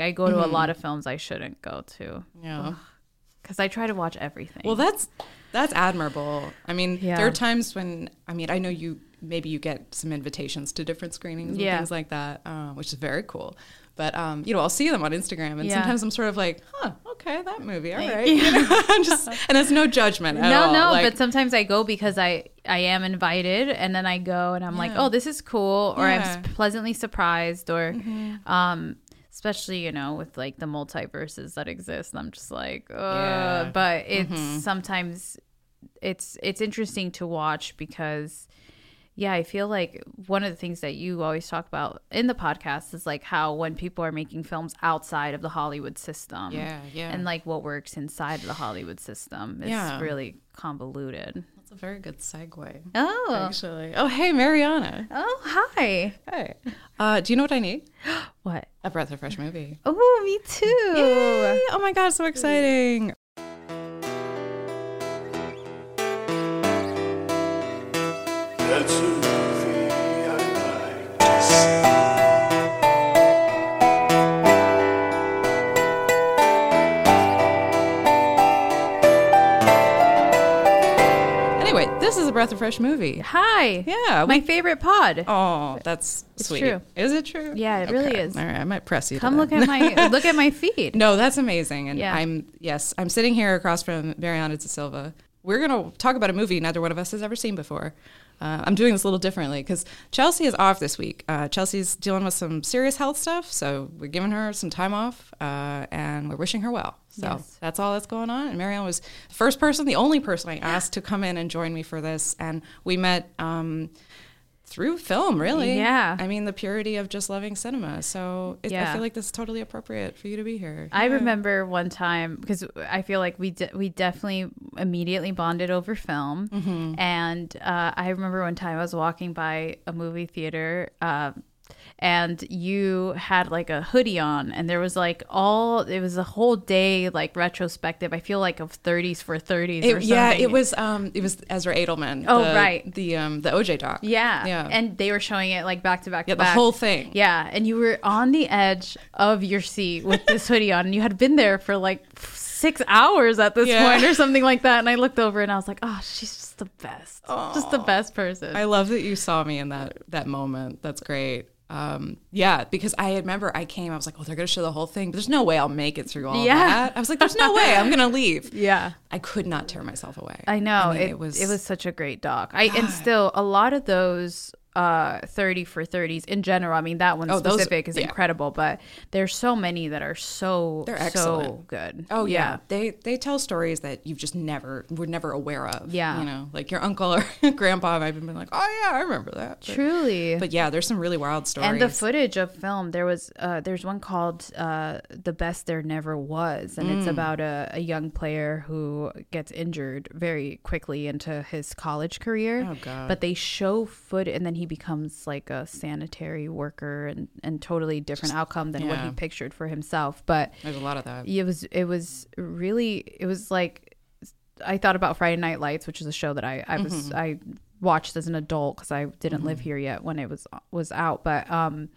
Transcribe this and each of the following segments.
I go to a lot of films I shouldn't go to Yeah. because I try to watch everything. Well, that's that's admirable. I mean, Yeah. there are times when I mean, I know you maybe you get some invitations to different screenings and Yeah. things like that, uh, which is very cool. But um, you know, I'll see them on Instagram, and Yeah. sometimes I'm sort of like, "Huh, okay, that movie, all right." You know, just, and it's no judgment at no, all. no, Like, but sometimes I go because I I am invited, and then I go and I'm like, oh, this is cool, or I'm Yeah. Mm-hmm. pleasantly surprised, or um, especially you know with like the multiverses that exist, I'm just like, uh, Yeah. Mm-hmm. but it's sometimes it's it's interesting to watch because yeah, I feel like one of the things that you always talk about in the podcast is like how when people are making films outside of the Hollywood system, Yeah, yeah. and like what works inside of the Hollywood system is Yeah. really convoluted. That's a very good segue. Oh, Actually, oh hey, Mariana. oh, hi. Hey, uh, do you know what I need? What? A breath of fresh movie. Oh, me too. Yay! Oh my god, so exciting! Breath of fresh movie. Hi. Yeah, My we- favorite pod. Oh, that's It's sweet. true. Is it true? Yeah, it really is. All right, I might press you. Come look at my look at my feed. No, that's amazing. And Yeah. I'm yes, I'm sitting here across from Mariana Da Silva. We're gonna talk about a movie neither one of us has ever seen before. Uh, I'm doing this a little differently because Chelsea is off this week. Uh, Chelsea's dealing with some serious health stuff, so we're giving her some time off, uh, and we're wishing her well. So Yes. that's all that's going on. And Mariana was the first person, the only person I asked to come in and join me for this, and we met. Um, through film, really. Yeah. I mean, the purity of just loving cinema. So it, I feel like this is totally appropriate for you to be here. I remember one time because I feel like we de- we definitely immediately bonded over film, Mm-hmm. and uh, I remember one time I was walking by a movie theater. Uh, and you had like a hoodie on, and there was like all it was a whole day like retrospective. I feel like of 30s for 30s. or It, yeah, it was um, it was Ezra Edelman. Oh, the- right. the um, the OJ doc. Yeah. yeah, And they were showing it like back to back to yeah, the whole thing. Yeah. And you were on the edge of your seat with this hoodie on, and you had been there for like six hours at this Yeah. point or something like that. And I looked over and I was like, oh, she's just the best. Just the best person. I love that you saw me in that that moment. That's great. Um, yeah, because I remember I came, I was like, oh, they're gonna show the whole thing, but there's no way I'll make it through all Yeah. that. I was like, there's no way I'm gonna leave. yeah. I could not tear myself away. I know mean, it, was it was such a great doc. I and still a lot of those uh 30 for 30s in general. I mean that one Oh, those- specific is yeah. incredible, but there's so many that are so They're so excellent. good. Oh yeah. they they tell stories that you've just never were never aware of. Yeah. you know, like your uncle or grandpa might have been like, oh yeah, I remember that. But, Truly. but yeah, there's some really wild stories. and the footage of film there was uh, there's one called uh, the best there never was and Mm. it's about a, a young player who gets injured very quickly into his college career Oh, God. but they show foot and then he becomes like a sanitary worker and, and totally different outcome than what he pictured for himself but there's a lot of that. it was it was really it was like I thought about Friday Night Lights, which is a show that I I was Mm-hmm. I watched as an adult because I didn't live here yet when it was was out. But um,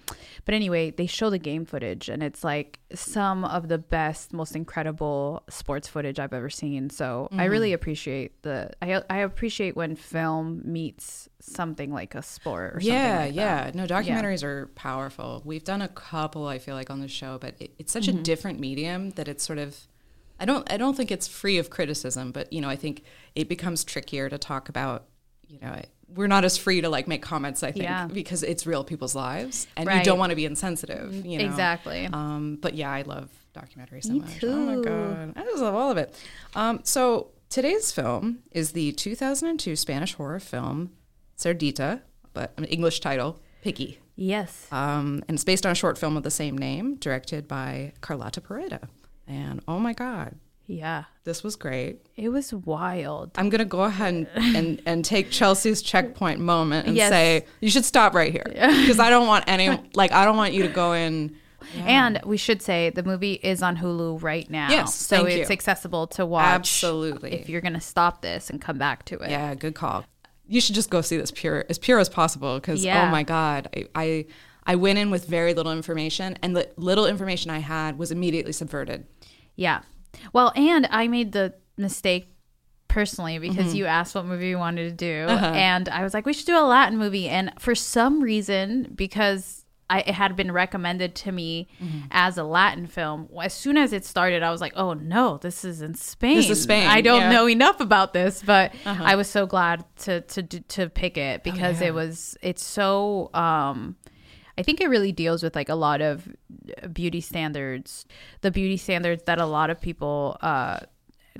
but anyway, they show the game footage and it's like some of the best, most incredible sports footage I've ever seen. So I Mm-hmm. really appreciate the I I appreciate when film meets something like a sport or something yeah, like yeah. that. No, documentaries are powerful. We've done a couple, I feel like, on the show, but it, it's such a different medium that it's sort of. I don't. I don't think it's free of criticism, but you know, I think it becomes trickier to talk about. You know, we're not as free to like make comments. I think Yeah. because it's real people's lives, and you don't want to be insensitive. You know? Exactly. Um, but yeah, I love documentaries so Me much. Oh my god, I just love all of it. Um, so today's film is the 2002 Spanish horror film Cerdita, but an English title, Piggy. Yes. Um, and it's based on a short film of the same name, directed by Carlota Pereda. And oh my god, Yeah. this was great. It was wild. I'm gonna go ahead and, and, and take Chelsea's checkpoint moment and Yes. say you should stop right here because I don't want any like I don't want you to go in. And we should say the movie is on Hulu right now. Yes, so it's you. accessible to watch. Absolutely. If you're going to stop this and come back to it. Yeah, good call. You should just go see this pure as pure as possible because oh Yeah. oh my god, I, I I went in with very little information, and the little information I had was immediately subverted. Yeah. Well, and I made the mistake personally because mm-hmm. you asked what movie we wanted to do, uh-huh. and I was like, we should do a Latin movie. And for some reason, because I, it had been recommended to me mm-hmm. as a Latin film, as soon as it started, I was like, oh no, this is in Spain. This is Spain, I don't yeah. know enough about this, but uh-huh. I was so glad to to to pick it oh, because yeah. it was it's so. um I think it really deals with like a lot of beauty standards, the beauty standards that a lot of people uh,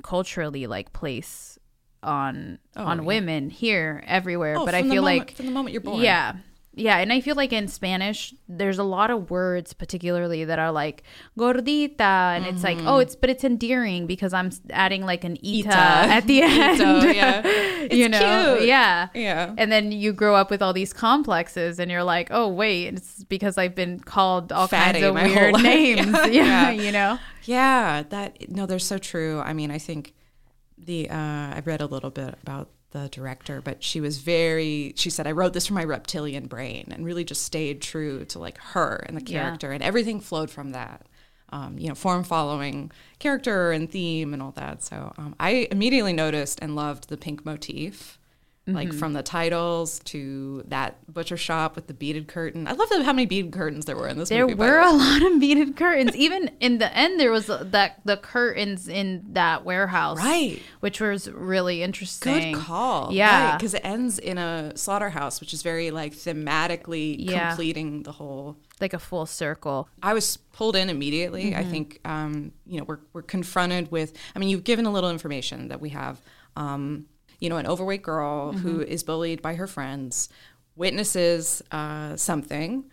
culturally like place on on yeah. women here everywhere. Oh, but I feel moment- like from the moment you're born. yeah. Yeah, and I feel like in Spanish, there's a lot of words, particularly that are like gordita, and it's like, oh, it's but it's endearing because I'm adding like an ita, Mm-hmm. Ita. at the end. Ito, yeah. you know, cute. yeah, Yeah. and then you grow up with all these complexes, and you're like, oh wait, it's because I've been called all Fatty kinds of weird names. Yeah. yeah, Yeah. you know. Yeah, that no, they're so true. I mean, I think the uh, I read a little bit about the director, but she was very. She said, "I wrote this for my reptilian brain," and really just stayed true to like her and the Yeah. character, and everything flowed from that. Um, you know, form following character and theme and all that. So um, I immediately noticed and loved the pink motif. Mm-hmm. Like from the titles to that butcher shop with the beaded curtain. I love how many beaded curtains there were in this There movie. were a lot of beaded curtains. Even in the end, there was that the curtains in that warehouse, Right. Which was really interesting. Good call. Yeah, Because it ends in a slaughterhouse, which is very like thematically Yeah. completing the whole. like a full circle. I was pulled in immediately. Mm-hmm. I think, um, you know, we're, we're confronted with, I mean, you've given a little information that we have, um, you know, an overweight girl who Mm-hmm. is bullied by her friends, witnesses uh, something.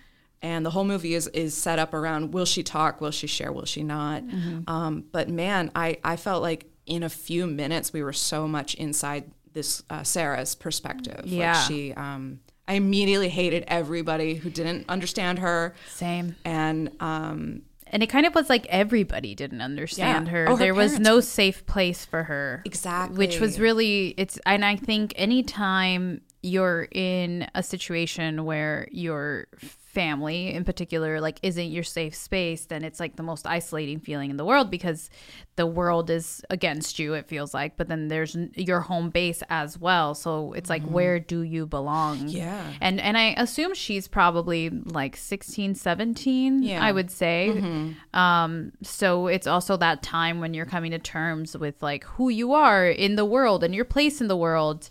And the whole movie is, is set up around will she talk, will she share, will she not? Mm-hmm. Um, but man, I, I felt like in a few minutes we were so much inside this uh, Sarah's perspective. Yeah. Like she, um, I immediately hated everybody who didn't understand her. Same. And um, And it kind of was like everybody didn't understand Yeah. her. Oh, her there was no safe place for her. Exactly. Which was really it's and I think anytime you're in a situation where your family in particular like isn't your safe space then it's like the most isolating feeling in the world because the world is against you it feels like but then there's your home base as well so it's like where do you belong Mm-hmm. Yeah. and and i assume she's probably like 16 17 Yeah. Mm-hmm. i would say um so it's also that time when you're coming to terms with like who you are in the world and your place in the world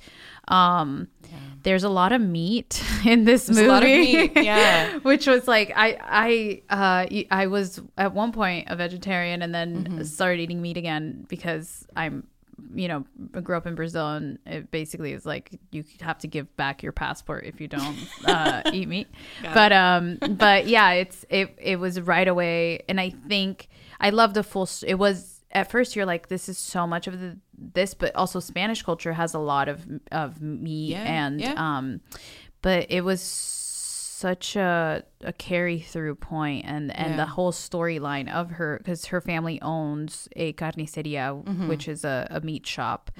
um there's a lot of meat in this There's movie a lot of meat, yeah. which was like i i uh i was at one point a vegetarian and then Mm-hmm. started eating meat again because i'm you know grew up in brazil and it basically is like you have to give back your passport if you don't uh eat meat but um but yeah it's it it was right away and i think i love the full it was at first you're like this is so much of the this but also spanish culture has a lot of of meat Yeah, and yeah. um but it was such a, a carry through point and and Yeah. the whole storyline of her because her family owns a carniceria Mm-hmm. which is a, a meat shop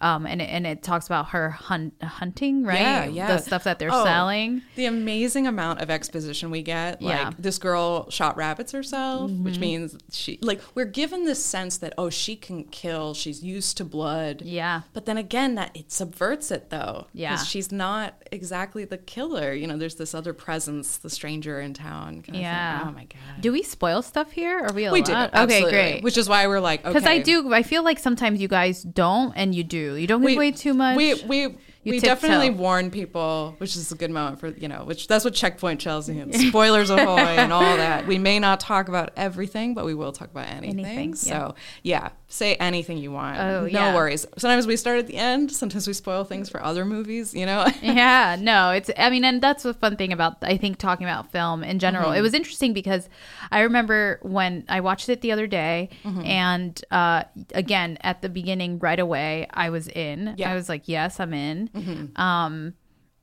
um and it, and it talks about her hunt, hunting right Yeah, yeah. the stuff that they're Oh, selling The amazing amount of exposition we get. Like Yeah. this girl shot rabbits herself, Mm-hmm. which means she like we're given this sense that oh she can kill, she's used to blood. yeah But then again, that it subverts it though. Yeah. she's not exactly the killer. You know, there's this other presence, the stranger in town. kind of thing. Yeah. Oh my god. do we spoil stuff here are we allowed? we do. okay great Which is why we're like, okay. because i do i feel like sometimes you guys don't and you do you don't give away too much We we we tiptoe. definitely warn people, which is a good moment for you know, which that's what checkpoint Chelsea and spoilers ahoy and all that. We may not talk about everything, but we will talk about anything. Anything, yeah. So yeah, say anything you want. Oh, no yeah. worries. Sometimes we start at the end. Sometimes we spoil things for other movies. You know. yeah no it's i mean and that's the fun thing about i think talking about film in general Mm-hmm. it was interesting because i remember when i watched it the other day Mm-hmm. and uh again at the beginning right away i was in Yeah. i was like yes i'm in Mm-hmm. um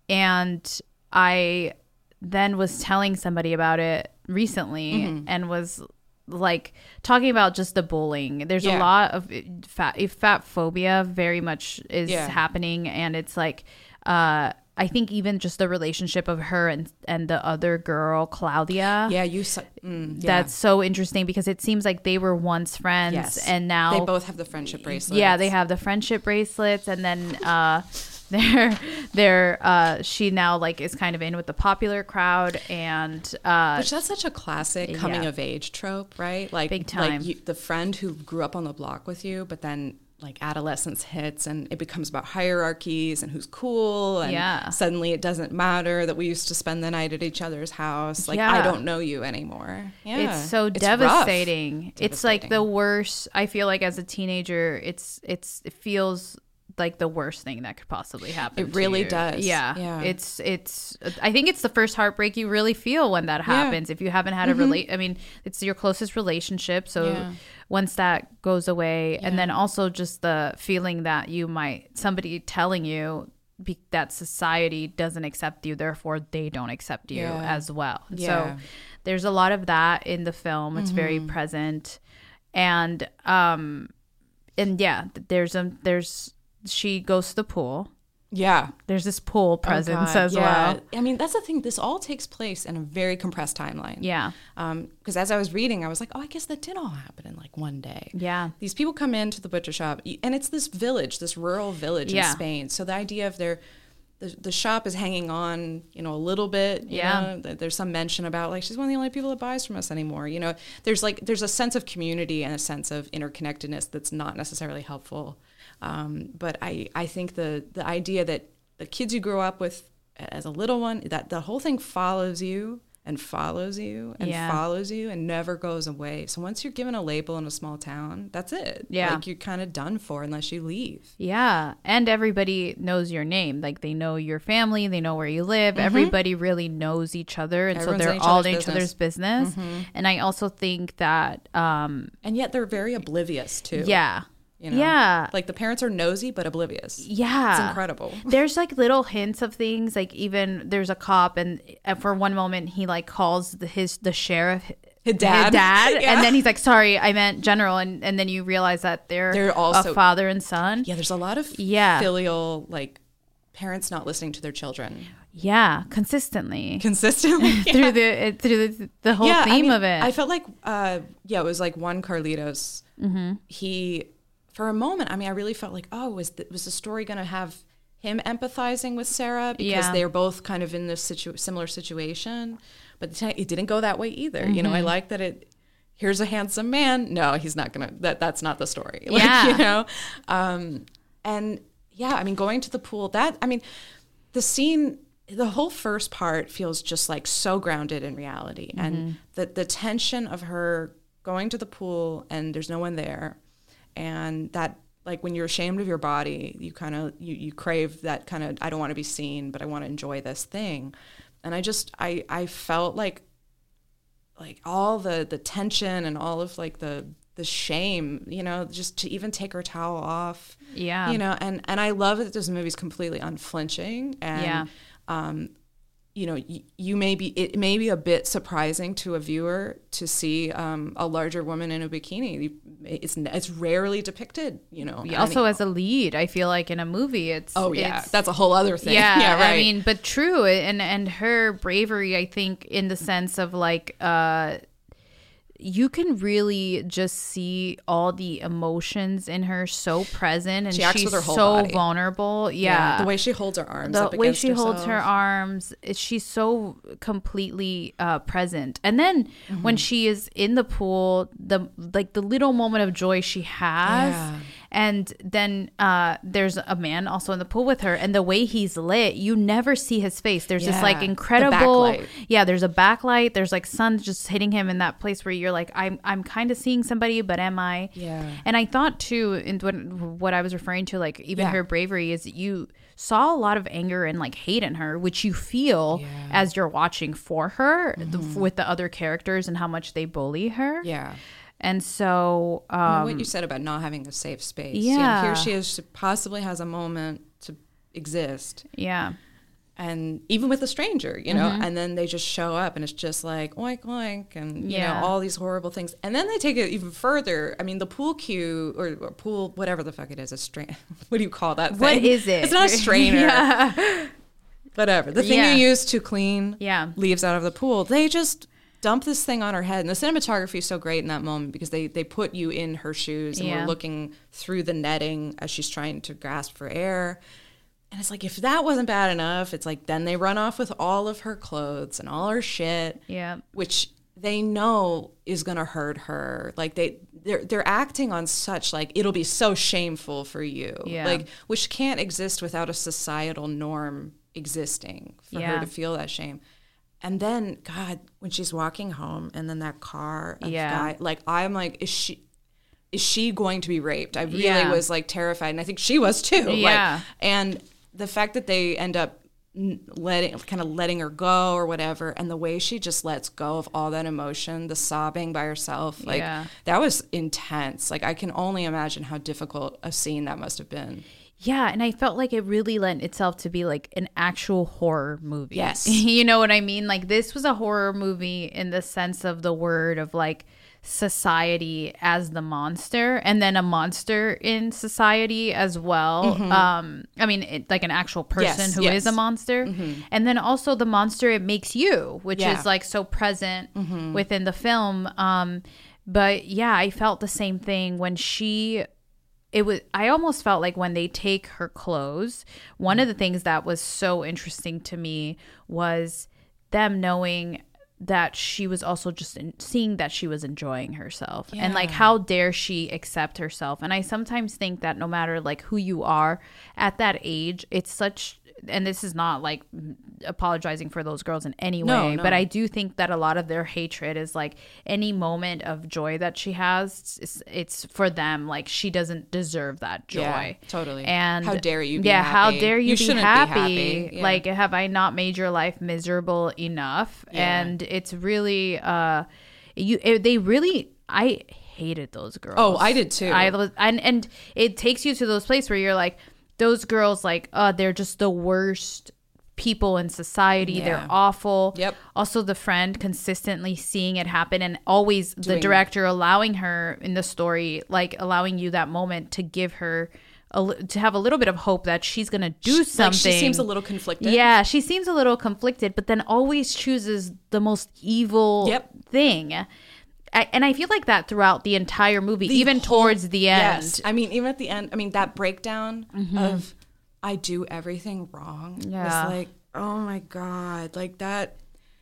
and i then was telling somebody about it recently Mm-hmm. and was like talking about just the bullying there's a lot of fat fat phobia very much is Yeah. happening and it's like uh I think even just the relationship of her and and the other girl, Claudia. Yeah, you. su- Mm, yeah. That's so interesting because it seems like they were once friends yes, and now they both have the friendship bracelet. yeah, they have the friendship bracelets, and then uh, they're they're uh, she now like is kind of in with the popular crowd, and uh, Which that's such a classic coming Yeah. of age trope, right? Like Big time. Like you, the friend who grew up on the block with you, but then like adolescence hits and it becomes about hierarchies and who's cool and Yeah. suddenly it doesn't matter that we used to spend the night at each other's house like i don't know you anymore yeah it's so rough. devastating. It's like the worst. I feel like as a teenager, it's it's it feels like the worst thing that could possibly happen. It really you. does. Yeah. Yeah. It's it's. I think it's the first heartbreak you really feel when that happens. If you haven't had a relate, I mean, it's your closest relationship. So Mm-hmm. Yeah. once that goes away, and then also just the feeling that you might somebody telling you. Be, that society doesn't accept you, therefore they don't accept you Yeah. as well. Yeah. So there's a lot of that in the film it's very Mm-hmm. present and um and yeah there's a there's she goes to the pool yeah there's this pool oh, presence Oh, as yeah. well i mean that's the thing this all takes place in a very compressed timeline yeah um, because as I was reading, I was like, oh, I guess that did all happen in like one day. Yeah. These people come into the butcher shop, and it's this village, this rural village Yeah. in Spain. So the idea of their the, the shop is hanging on, you know, a little bit. you Yeah. know, there's some mention about like she's one of the only people that buys from us anymore. You know, there's like there's a sense of community and a sense of interconnectedness that's not necessarily helpful. Um, but I I think the the idea that the kids you grow up with as a little one that the whole thing follows you and follows you and Yeah. follows you and never goes away. So once you're given a label in a small town, that's it. Yeah. Like you're kind of done for unless you leave. yeah and everybody knows your name like they know your family they know where you live everybody really knows each other and Mm-hmm. Everyone's so they're each all in each other's business and i also think that um And yet they're very oblivious too. yeah You know? yeah Like the parents are nosy but oblivious. yeah It's incredible. there's like little hints of things like even there's a cop and, and for one moment he like calls the, his the sheriff His dad. dad Yeah. and then he's like sorry i meant general and, and then you realize that they're, They're also- a father and son Yeah, there's a lot of Yeah. filial like parents not listening to their children yeah consistently consistently. through the through the, the whole I theme mean, of it I felt like, uh, yeah, it was like one Carlitos. Mm-hmm. He, for a moment, I mean, I really felt like, oh, was the, was the story going to have him empathizing with Sarah because Yeah. they're both kind of in this situ- similar situation, but it didn't go that way either. You Mm-hmm. know, I like that it. Here's a handsome man. No, he's not gonna. That that's not the story. Like, Yeah. you know, um, and yeah, I mean, going to the pool. That I mean, the scene the whole first part feels just like so grounded in reality and the the tension of her going to the pool and there's no one there and that like when you're ashamed of your body you kind of you, you crave that kind of i don't want to be seen but i want to enjoy this thing and i just i i felt like like all the the tension and all of like the the shame you know just to even take her towel off Yeah. you know and and i love that this movie's completely unflinching and Yeah. um you know you, you may be it may be a bit surprising to a viewer to see um, a larger woman in a bikini. It's it's rarely depicted you know also as a lead i feel like in a movie. It's oh yeah. it's- that's a whole other thing. Yeah, yeah right. I mean, but true, and and her bravery, I think, in the sense of like, uh, you can really just see all the emotions in her so present, and She she's with her whole so body. vulnerable. Yeah, the way she holds her arms the way she holds her arms she's so completely uh, present and then Mm-hmm. when she is in the pool the like the little moment of joy she has Yeah. And then uh, there's a man also in the pool with her and the way he's lit you never see his face there's this like incredible backlight. yeah there's a backlight there's like sun just hitting him in that place where you're like i'm i'm kind of seeing somebody but am i Yeah. and i thought too in what, what i was referring to like even Yeah. her bravery is you saw a lot of anger and like hate in her which you feel Yeah. Mm-hmm. as you're watching for her the, with the other characters and how much they bully her yeah and so um what you said about not having a safe space know, Yeah. here she is she possibly has a moment to exist yeah and even with a stranger, you know, Mm-hmm. and then they just show up and it's just like oink oink and you Yeah. know all these horrible things, and then they take it even further. I mean, the pool cue or, or pool whatever the fuck it is, a strain. What do you call that? What thing? is it? It's not a strainer. yeah whatever. The thing Yeah. you use to clean Yeah. leaves out of the pool. They just dump this thing on her head. And the cinematography is so great in that moment because they, they put you in her shoes and Yeah. we're looking through the netting as she's trying to grasp for air. And it's like, if that wasn't bad enough, it's like then they run off with all of her clothes and all her shit Yeah. which they know is going to hurt her like they they're they're acting on such like it'll be so shameful for you Yeah. like which can't exist without a societal norm existing for her to feel that shame and then god when she's walking home and then that car of Yeah. guy like i'm like is she is she going to be raped i really Yeah. was like terrified and i think she was too Yeah. like and the fact that they end up letting kind of letting her go or whatever and the way she just lets go of all that emotion the sobbing by herself like Yeah. that was intense like i can only imagine how difficult a scene that must have been Yeah, and I felt like it really lent itself to be like an actual horror movie. Yes. you know what I mean? Like this was a horror movie in the sense of the word of like society as the monster and then a monster in society as well. Um I mean it, like an actual person Yes, who is yes. a monster. And then also the monster it makes you, which Yeah. is like so present within the film. Um but yeah, I felt the same thing when she it was i almost felt like when they take her clothes one of the things that was so interesting to me was them knowing that she was also just in, seeing that she was enjoying herself and like how dare she accept herself. And i sometimes think that no matter like who you are at that age it's such and this is not like apologizing for those girls in any No, way no. but i do think that a lot of their hatred is like any moment of joy that she has it's, it's for them like she doesn't deserve that joy Yeah, totally. and How dare you be yeah how happy? dare you, You be, shouldn't be happy, happy. Yeah. like have i not made your life miserable enough Yeah. and it's really uh you it, they really i hated those girls Oh, I did too. i and and it takes you to those places where you're like those girls like uh they're just the worst people in society they're awful Yep. also the friend consistently seeing it happen and always the Doing- director allowing her in the story like allowing you that moment to give her a, to have a little bit of hope that she's gonna do Like, something she seems a little conflicted yeah she seems a little conflicted but then always chooses the most evil Yep. thing I, and i feel like that throughout the entire movie The even whole- towards the end Mm-hmm. Yes. I mean, even at the end, I mean, that breakdown of I do everything wrong Yeah. was like, oh my God, like that.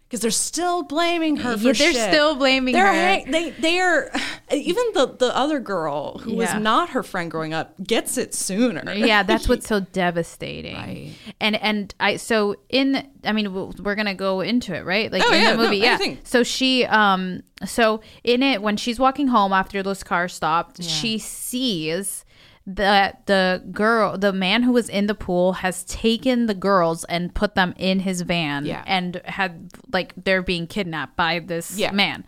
Because they're still blaming her for Yeah, they're shit. still blaming they're her. hang- they they are even the the other girl who Yeah. was not her friend growing up gets it sooner. yeah that's what's so devastating Right. and and i so in i mean we're gonna go into it right like Oh, in yeah, the no, movie yeah anything. so she um so in it when she's walking home after those cars stopped she sees that the girl the man who was in the pool has taken the girls and put them in his van Yeah. and had like they're being kidnapped by this Yeah. Mm-hmm. man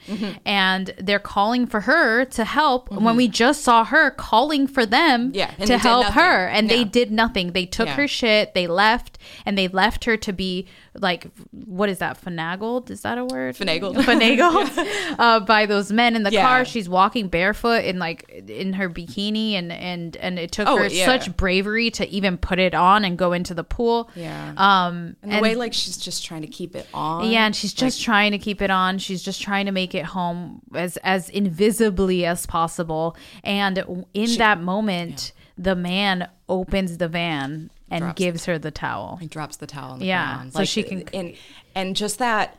and they're calling for her to help. When we just saw her calling for them Yeah, to help her. And they did nothing. They took Yeah. her shit. They left. And they left her to be like what is that finagled is that a word Finagled. finagled uh, by those men in the Yeah. car she's walking barefoot in like in her bikini and and and it took Oh, her yeah. such bravery to even put it on and go into the pool Yeah. um and the way like she's just trying to keep it on. yeah, and she's just trying to keep it on. She's just trying to make it home as as invisibly as possible. And in that moment, the man opens the van and Drops gives her the towel. He drops the towel on the Yeah, ground. so she can- and and just that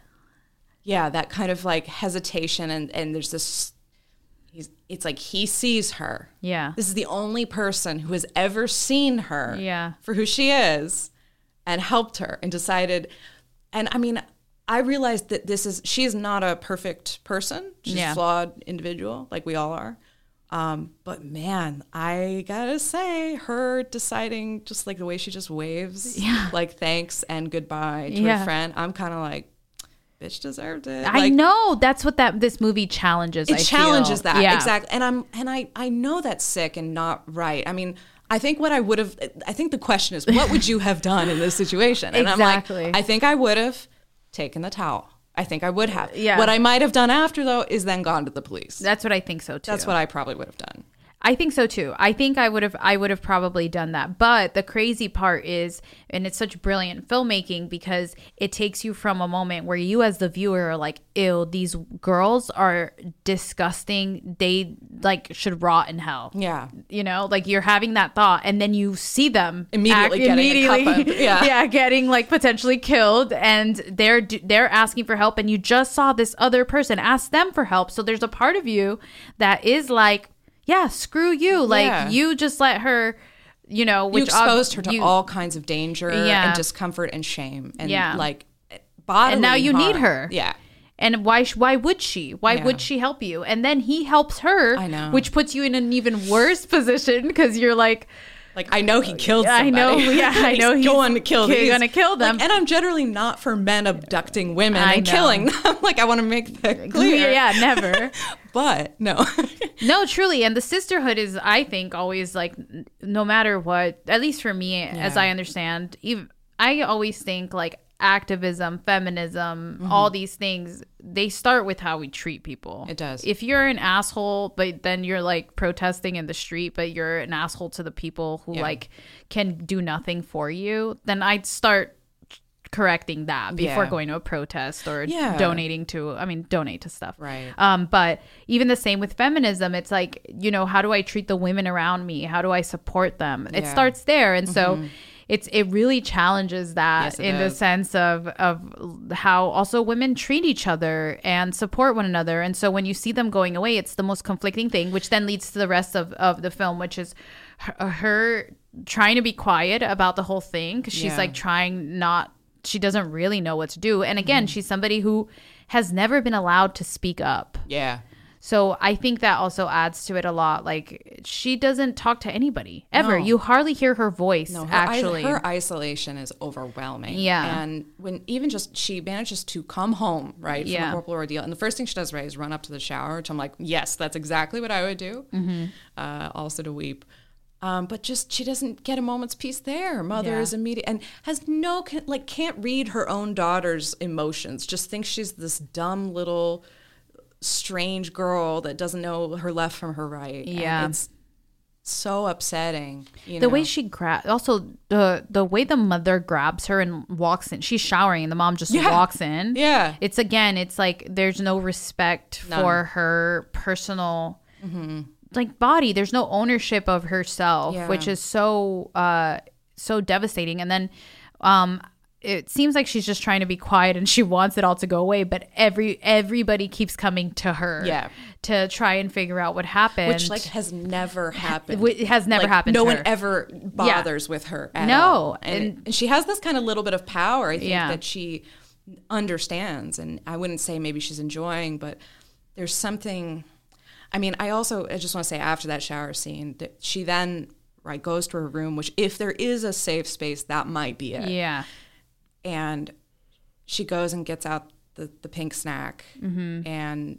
yeah, that kind of like hesitation and and there's this he's it's like he sees her. Yeah. This is the only person who has ever seen her Yeah. for who she is and helped her and decided and I mean I realized that this is she is not a perfect person. She's Yeah. a flawed individual like we all are. Um, but man, I gotta say, her deciding just like the way she just waves, Yeah. like thanks and goodbye to Yeah. her friend, I'm kind of like, bitch deserved it. I Like, know that's what that this movie challenges. it I feel. challenges that Yeah. exactly and i'm and i i know that's sick and not right i mean i think what i would have i think the question is what would you have done in this situation and Exactly. i'm like i think i would have taken the towel i think i would have Yeah. what i might have done after though is then gone to the police That's what I think so too. that's what i probably would have done I think so too. I think I would have I would have probably done that. But the crazy part is and it's such brilliant filmmaking because it takes you from a moment where you as the viewer are like, ew, these girls are disgusting. They like should rot in hell. Yeah. You know, like you're having that thought and then you see them Immediately act- getting a cup of- yeah. yeah, getting like potentially killed and they're they're asking for help and you just saw this other person ask them for help. So there's a part of you that is like, yeah, screw you. Like Yeah. you just let her, you know, You which ob- exposed her to you- all kinds of danger Yeah. and discomfort and shame and Yeah. like bodily and now you need her. Yeah. And why sh- why would she? Why Yeah. would she help you? And then he helps her, I know. which puts you in an even worse position because you're like, Like I know he oh, killed. I know, yeah, I know he's he's going to kill. ki- these. gonna kill them. Like, and I'm generally not for men abducting women I and know. killing them. like I want to make that clear. yeah, never. But no. No, truly, and the sisterhood is, I think, always like, no matter what. At least for me, as I understand, even I always think like activism, feminism, Mm-hmm. all these things. They start with how we treat people. It does. If you're an asshole, but then you're like protesting in the street, but you're an asshole to the people who Yeah. like can do nothing for you, then I'd start correcting that before Yeah. going to a protest or Yeah. donating to i mean donate to stuff Right. um but even the same with feminism it's like you know how do i treat the women around me how do i support them it starts there and so it's it really challenges that Yes, in the sense of of how also women treat each other and support one another and so when you see them going away it's the most conflicting thing which then leads to the rest of of the film which is her, her trying to be quiet about the whole thing because she's Yeah. like trying not she doesn't really know what to do and again Mm-hmm. she's somebody who has never been allowed to speak up yeah. So I think that also adds to it a lot. Like she doesn't talk to anybody ever. No. You hardly hear her voice. No, her, actually, her isolation is overwhelming. Yeah. and when even just she manages to come home right from Yeah. a corporal ordeal, and the first thing she does right is run up to the shower, which I'm like, yes, that's exactly what I would do. Mm-hmm. Uh, also to weep. Um, but just she doesn't get a moment's peace there. Mother Yeah. is immediate and has no like can't read her own daughter's emotions. Just thinks she's this dumb little strange girl that doesn't know her left from her right. And Yeah. it's so upsetting. You the know? way she grabs, also the the way the mother grabs her and walks in. She's showering and the mom just Yeah. walks in. Yeah. it's again, it's like there's no respect None. Mm-hmm. for her personal. Like body, there's no ownership of herself, Yeah. which is so uh so devastating. And then, um, it seems like she's just trying to be quiet and she wants it all to go away, but every everybody keeps coming to her, Yeah. to try and figure out what happened. which like has never happened. It has never Like, happened No one her. ever bothers with her. At No, all. and, and- and she has this kind of little bit of power. I think Yeah. that she understands, and I wouldn't say maybe she's enjoying, but there's something. I mean, I also I just want to say after that shower scene that she then right goes to her room, which if there is a safe space, that might be it yeah, and she goes and gets out the, the pink snack mm-hmm. and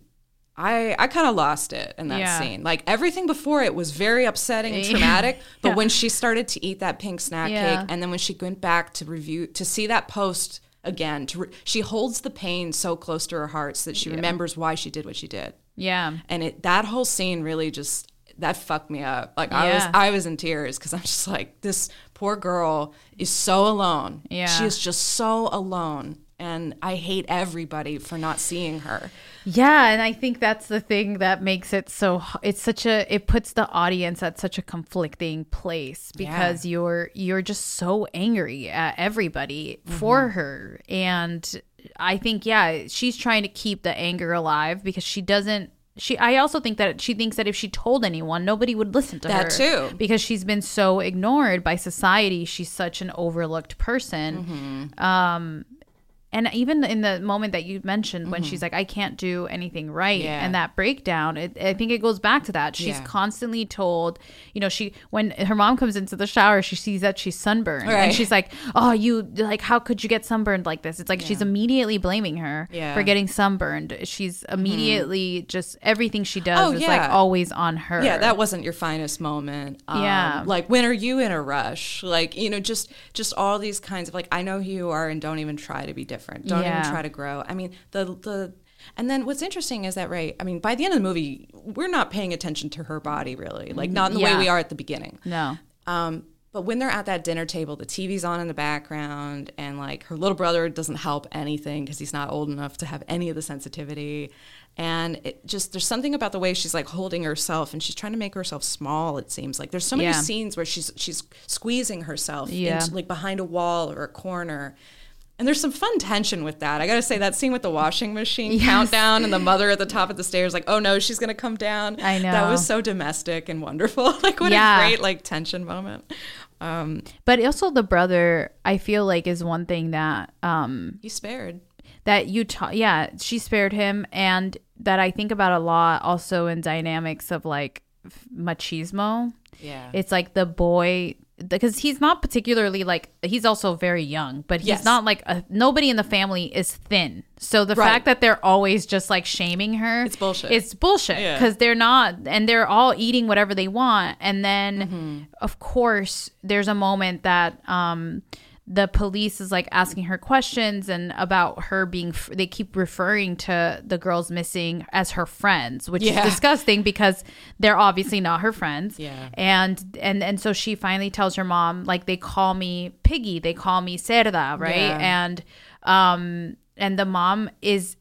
i i kind of lost it in that Yeah. scene like everything before it was very upsetting and traumatic but Yeah. when she started to eat that pink snack Yeah. cake and then when she went back to review to see that post again to re- she holds the pain so close to her heart so that she remembers why she did what she did yeah. and it that whole scene really just that fucked me up like i was i was in tears because i'm just like this poor girl is so alone. Yeah. she is just so alone and i hate everybody for not seeing her. Yeah, and I think that's the thing that makes it so it's such a it puts the audience at such a conflicting place because you're you're just so angry at everybody mm-hmm. for her. And I think yeah, she's trying to keep the anger alive because she doesn't she I also think that she thinks that if she told anyone nobody would listen to That her. too. because she's been so ignored by society. She's such an overlooked person. Um, and even in the moment that you mentioned when she's like i can't do anything right Mm-hmm. Yeah. and that breakdown it, i think it goes back to that she's Yeah. constantly told you know she when her mom comes into the shower she sees that she's sunburned and she's like oh you like how could you get sunburned like this it's like she's immediately blaming her Yeah. Mm-hmm. for getting sunburned she's immediately just everything she does Oh, is yeah. like always on her yeah that wasn't your finest moment um, Yeah. like when are you in a rush like you know just just all these kinds of like i know who you are and don't even try to be different don't Yeah. even try to grow i mean the the And then what's interesting is that, right? I mean, by the end of the movie, we're not paying attention to her body really, like not in the Yeah. way we are at the beginning. No. Um, but when they're at that dinner table, the TV's on in the background, and like her little brother doesn't help anything because he's not old enough to have any of the sensitivity. And it just there's something about the way she's like holding herself, and she's trying to make herself small. It seems like there's so many Yeah. scenes where she's she's squeezing herself, Yeah. into, like behind a wall or a corner. And there's some fun tension with that. I gotta say that scene with the washing machine countdown and the mother at the top of the stairs, like, oh no, she's gonna come down. I know That was so domestic and wonderful. like what Yeah. a great like tension moment. Um, But also the brother, I feel like is one thing that um He's spared. that you ta- yeah, she spared him and that I think about a lot also in dynamics of like machismo. Yeah. It's like the boy because he's not particularly like he's also very young, but he's Yes. not like a, nobody in the family is thin. So the Right. fact that they're always just like shaming her, It's bullshit. It's bullshit Yeah. because they're not, and they're all eating whatever they want. And then, Mm-hmm. of course, there's a moment that um, the police is like asking her questions and about her being. They keep referring to the girls missing as her friends, which Yeah. is disgusting because they're obviously not her friends Yeah. and and and so she finally tells her mom like they call me piggy they call me cerda right Yeah. and um and the mom is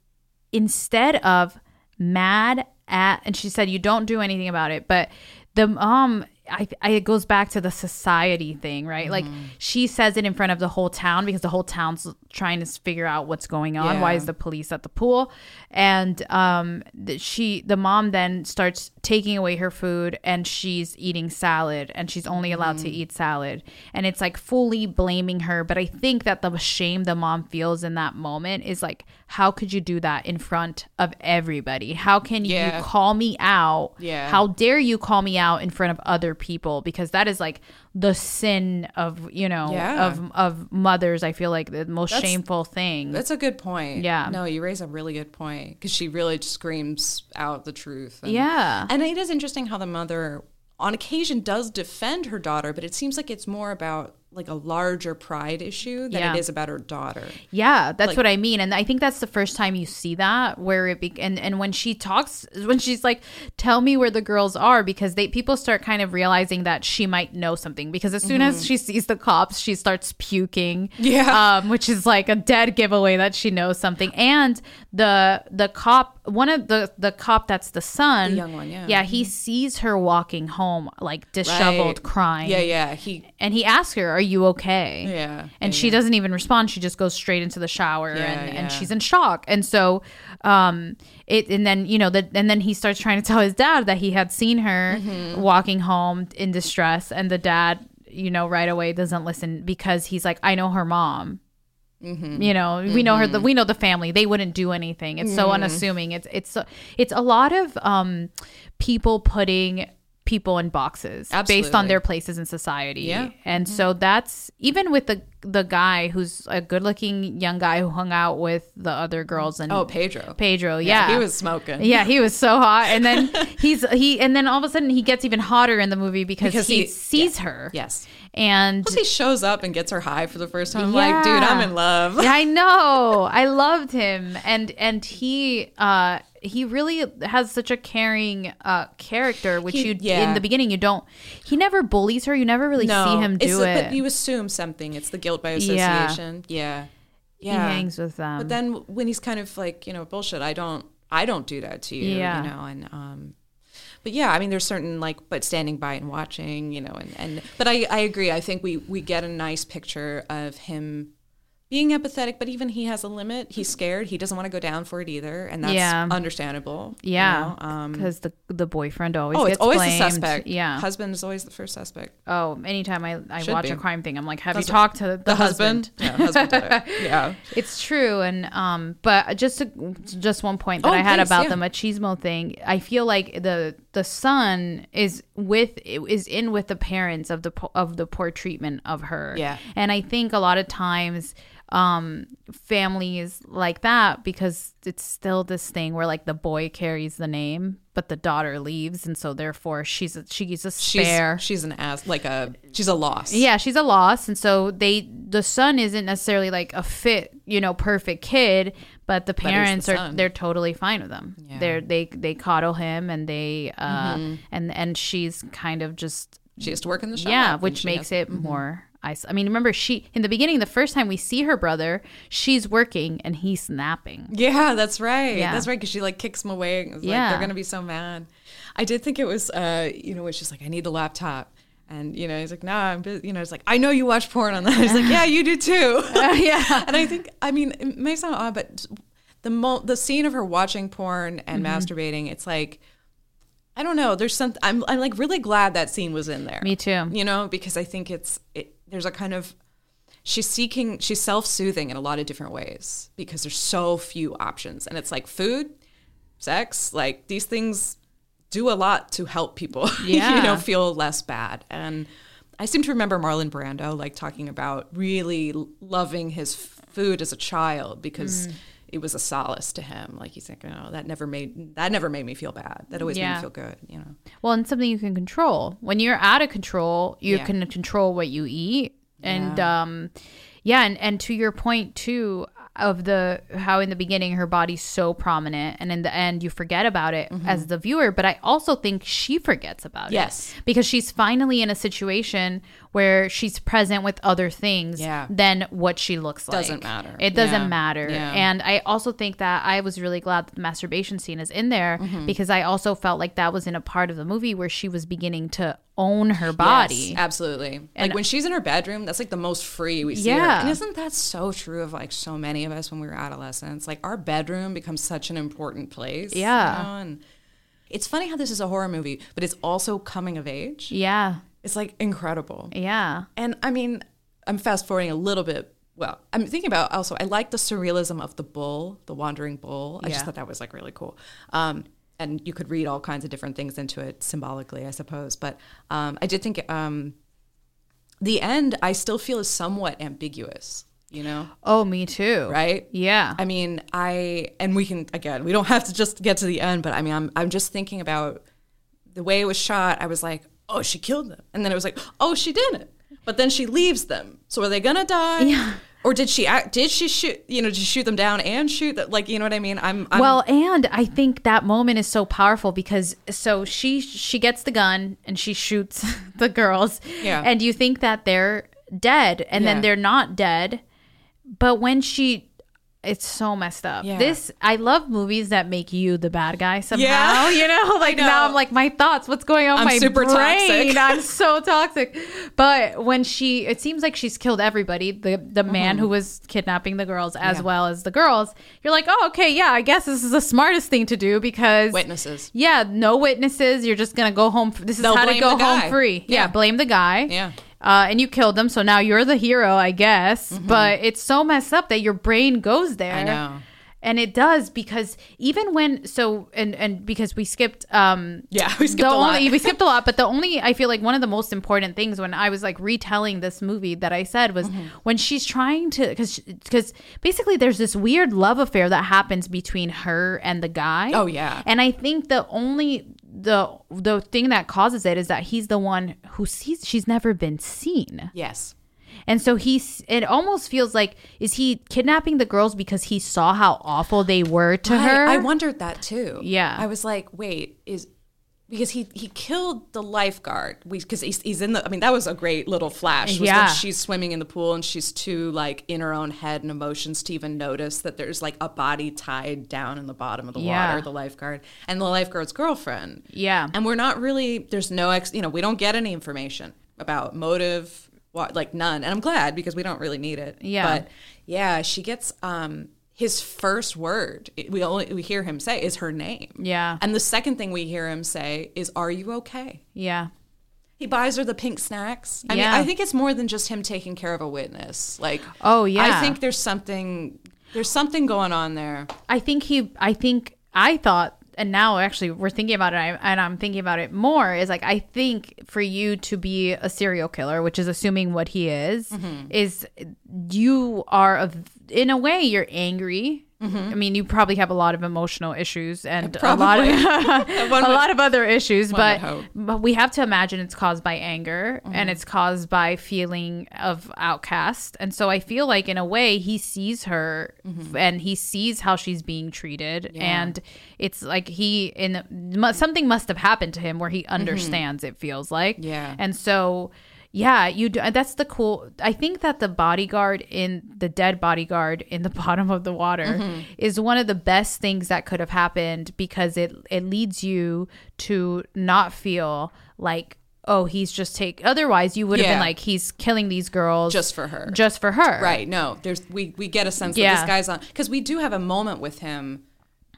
instead of mad at and she said you don't do anything about it but the mom I, I it goes back to the society thing right? Like Mm-hmm. she says it in front of the whole town because the whole town's trying to figure out what's going on. Why is the police at the pool? And um th- she the mom then starts taking away her food and she's eating salad and she's only allowed Mm. to eat salad. And it's like fully blaming her. But i think that the shame the mom feels in that moment is like how could you do that in front of everybody how can Yeah. you call me out Yeah. how dare you call me out in front of other people because that is like the sin of you know Yeah. of of mothers i feel like the most That's- shameful thing That's a good point. Yeah. No, you raise a really good point because she really screams out the truth. And, yeah And it is interesting how the mother, on occasion, does defend her daughter, but it seems like it's more about like a larger pride issue than Yeah. it is about her daughter. Yeah, that's Like- what I mean, and I think that's the first time you see that where it be and and when she talks when she's like, "Tell me where the girls are," because they people start kind of realizing that she might know something because as soon as she sees the cops, she starts puking. Mm-hmm. Yeah. um, which is like a dead giveaway that she knows something. And the the cop, one of the the cop that's the son, The young one, yeah. Mm-hmm. yeah, he sees her walking home like disheveled, Right. crying. Yeah, yeah. He, and he asks her, "Are you okay?" yeah. and yeah, she yeah. doesn't even respond she just goes straight into the shower Yeah, and, and she's in shock and so um it and then you know that and then he starts trying to tell his dad that he had seen her Mm-hmm. walking home in distress and the dad you know right away doesn't listen because he's like i know her mom Mm-hmm. you know we know her the, we know the family they wouldn't do anything it's so Mm-hmm. unassuming it's it's it's a lot of um people putting people in boxes based on their places in society Yeah. and so mm-hmm. that's even with the the guy who's a good looking young guy who hung out with the other girls and Oh, Pedro. pedro yeah, He was smoking. yeah he was so hot and then he's he and then all of a sudden he gets even hotter in the movie because, Because he, he- sees her Yes. And Plus, he shows up and gets her high for the first time. I'm like, dude, I'm in love. yeah, I know. I loved him, and and he uh he really has such a caring uh character, which He- you yeah. in the beginning you don't. He never bullies her. You never really see him do it. But you assume something. It's the guilt by association. Yeah. association. Yeah. he hangs with them. But then when he's kind of like, you know, bullshit, I don't I don't do that to you. Yeah. You know, and um but yeah, I mean there's certain like but standing by and watching, you know, and, and but I, I agree. I think we we get a nice picture of him being empathetic, but even he has a limit. He's scared. He doesn't want to go down for it either, and that's Yeah. understandable. you yeah, know? Um, because the the boyfriend always oh, it's always blamed. the suspect. Yeah. husband is always the first suspect. oh, anytime I I Should watch be. a crime thing, I'm like, have That's you talked to the, The, husband, yeah, husband it. Yeah, It's true, and um, but just to, just one point that Oh, I had please, about yeah. the machismo thing, I feel like the the son is with is in with the parents of the of the poor treatment of her. Yeah. and I think a lot of times. Um families like that because it's still this thing where like the boy carries the name but the daughter leaves and so therefore she's a, she's a She's spare she's an ass like a she's a loss. yeah she's a loss and so they the son isn't necessarily like a fit you know perfect kid but the he's the parents are son. they're totally fine with them Yeah. they're they they coddle him and they uh Mm-hmm. and and she's kind of just She has to work in the shop. yeah which makes has- Mm-hmm. it more ice i mean remember she in the beginning the first time we see her brother she's working and he's napping Yeah, that's right. Yeah. That's right. Because she like kicks him away. It's like Yeah. they're gonna be so mad. I did think it was, uh, you know, it's just like I need the laptop, and you know, he's like, Nah, I'm busy. You know, it's like I know you watch porn on that. He's like, Yeah, you do too. yeah and I think, I mean, it may sound odd, but the mo- the scene of her watching porn and Mm-hmm. masturbating, it's like. I don't know. There's some. I'm. I'm like really glad that scene was in there. Me too. You know, because I think it's. It, there's a kind of she's seeking she's self-soothing in a lot of different ways because there's so few options. And it's like food sex like these things do a lot to help people you know feel less bad. And i seem to remember marlon brando like talking about really loving his food as a child because Mm. It was a solace to him like he's like oh that never made that never made me feel bad that always made me feel good you know Well, and something you can control. When you're out of control, you Yeah. can control what you eat. And um yeah, and, and to your point too of the how in the beginning her body's so prominent and in the end you forget about it as the viewer, but I also think she forgets about Mm-hmm. Yes. Because she's finally in a situation where she's present with other things Yeah. than what she looks like. It doesn't matter. It doesn't Yeah. matter. Yeah. And I also think that I was really glad that the masturbation scene is in there Mm-hmm. because I also felt like that was in a part of the movie where she was beginning to own her body. Yes, absolutely. And- like when she's in her bedroom, that's like the most free we see her. Yeah. And isn't that so true of like so many of us when we were adolescents? Like our bedroom becomes such an important place. you Yeah. know? And it's funny how this is a horror movie, but it's also coming of age. Yeah. It's like incredible. Yeah. And I mean, I'm fast forwarding a little bit. Well, I'm thinking about also, I like the surrealism of the bull, the wandering bull. I Yeah. just thought that was like really cool. Um, and you could read all kinds of different things into it symbolically, I suppose. But um, I did think um, the end, I still feel is somewhat ambiguous, you know? Oh, me too. Right? Yeah. I mean, I and we can again, we don't have to just get to the end, but I mean, I'm I'm just thinking about the way it was shot. I was like, oh, she killed them, and then it was like, oh, she didn't. But then she leaves them. So are they gonna die? Yeah. Or did she act? Did she shoot? You know, did she shoot them down and shoot that? Like, you know what I mean? I'm, I'm well, and I think that moment is so powerful because so she she gets the gun and she shoots the girls. Yeah. And you think that they're dead and Yeah. then they're not dead. But when she it's so messed up. Yeah. This I love movies that make you the bad guy somehow. Yeah. You know, like know. now I'm like my thoughts. What's going on? I'm my super brain. toxic. I'm so toxic. But when she, it seems like she's killed everybody. The the man who was kidnapping the girls as Mm-hmm. Yeah. well as the girls. You're like, oh, okay, yeah. I guess this is the smartest thing to do because witnesses. Yeah, no witnesses. You're just gonna go home. This is They'll how to go home free. Yeah, Yeah. blame the guy. Yeah. Uh, and you killed them, so now you're the hero, I guess. But it's so messed up that your brain goes there. Mm-hmm. I know. And it does because even when so and and because we skipped um Yeah, we skipped the a lot. only we skipped a lot, but the only I feel like one of the most important things when I was like retelling this movie that I said was Mm-hmm. when she's trying to because because basically there's this weird love affair that happens between her and the guy. Oh, yeah. and I think the only the the thing that causes it is that he's the one who sees she's never been seen. Yes. And so he's it almost feels like is he kidnapping the girls because he saw how awful they were to her? I, I wondered that too. Yeah. I was like, wait, is because he he killed the lifeguard because he's, he's in the. I mean, that was a great little flash. Was Yeah. when she's swimming in the pool and she's too like in her own head and emotions to even notice that there's like a body tied down in the bottom of the Yeah. water. The lifeguard and the lifeguard's girlfriend. Yeah. and we're not really. There's no ex. You know, we don't get any information about motive. Like none, and I'm glad because we don't really need it. Yeah. but yeah, she gets um his first word. We only we hear him say is her name. Yeah. and the second thing we hear him say is, "Are you okay?" yeah. He buys her the pink snacks. I Yeah. mean, I think it's more than just him taking care of a witness. Like, Oh, yeah. I think there's something there's something going on there. I think he I think I thought and now actually we're thinking about it and, i'm thinking about it more is like i think for you to be a serial killer which is assuming what he is Mm-hmm. is you are of in a way you're angry I mean, you probably have a lot of emotional issues and a lot of a would- lot of other issues, but but we have to imagine it's caused by anger Mm-hmm. and it's caused by feeling of outcast. And so I feel like in a way he sees her Mm-hmm. and he sees how she's being treated and it's like he in something must have happened to him where he understands it feels like. Mm-hmm. Yeah. And so yeah, you do that's the cool I think that the bodyguard in the dead bodyguard in the bottom of the water Mm-hmm. is one of the best things that could have happened because it it leads you to not feel like oh he's just take otherwise you would have Yeah. been like he's killing these girls Just for her. just for her Right. No, there's we we get a sense Yeah. that this guy's on because we do have a moment with him,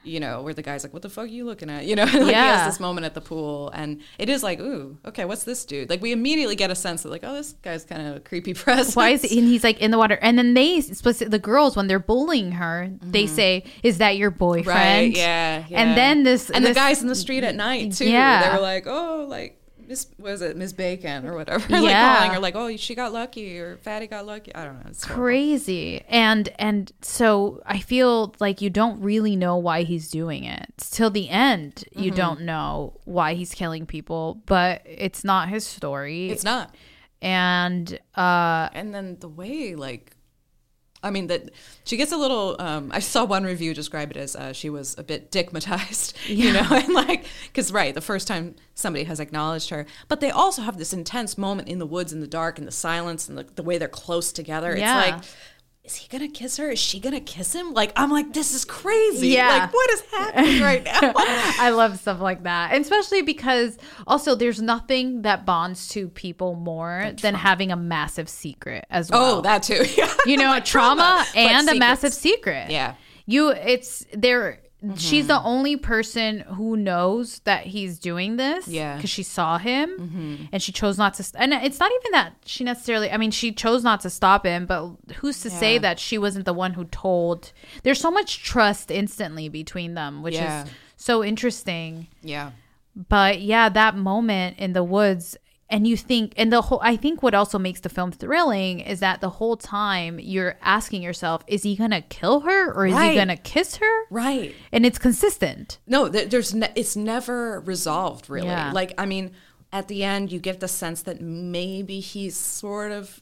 you know, where the guy's like, "What the fuck are you looking at?" You know, like he has this moment at the pool, and it is like, "Ooh, okay, what's this dude?" Like we immediately get a sense that like, "Oh, this guy's kind of a creepy presence." why is he, and he's like in the water and then they speci- the girls when they're bullying her they say is that your boyfriend Mm-hmm. Right. Yeah, yeah. and then this and this- the guys in the street at night too. Yeah. They were like, "Oh, like." Miss was it Miss Bacon or whatever? like Yeah. calling her like, oh, she got lucky or Fatty got lucky. I don't know. It's horrible. crazy and and so i feel like you don't really know why he's doing it till the end you Mm-hmm. don't know why he's killing people but it's not his story It's not. and uh and then the way like i mean that she gets a little um i saw one review describe it as uh, she was a bit dickmatized you know and like because right the first time somebody has acknowledged her. But they also have this intense moment in the woods in the dark and the silence and the, the way they're close together. Yeah. it's like is he gonna kiss her is she gonna kiss him like i'm like this is crazy Yeah. like what is happening right now I love stuff like that, and especially because also there's nothing that bonds two people more than having a massive secret as oh, well. oh that too yeah you know, Like trauma, but and a secrets. massive secret. Yeah. you. It's there. She's Mm-hmm. the only person who knows that he's doing this. Yeah. Mm-hmm. because she saw him, and she chose not to. St- and it's not even that she necessarily. I mean, she chose not to stop him, but who's to say that she wasn't the one who told? There's so much trust instantly between them, which Yeah. is so interesting yeah but yeah that moment in the woods and you think and the whole i think what also makes the film thrilling is that the whole time you're asking yourself is he gonna kill her or is he gonna kiss her right and it's consistent No, there's ne- it's never resolved really. Yeah. Like I mean, at the end you get the sense that maybe he's sort of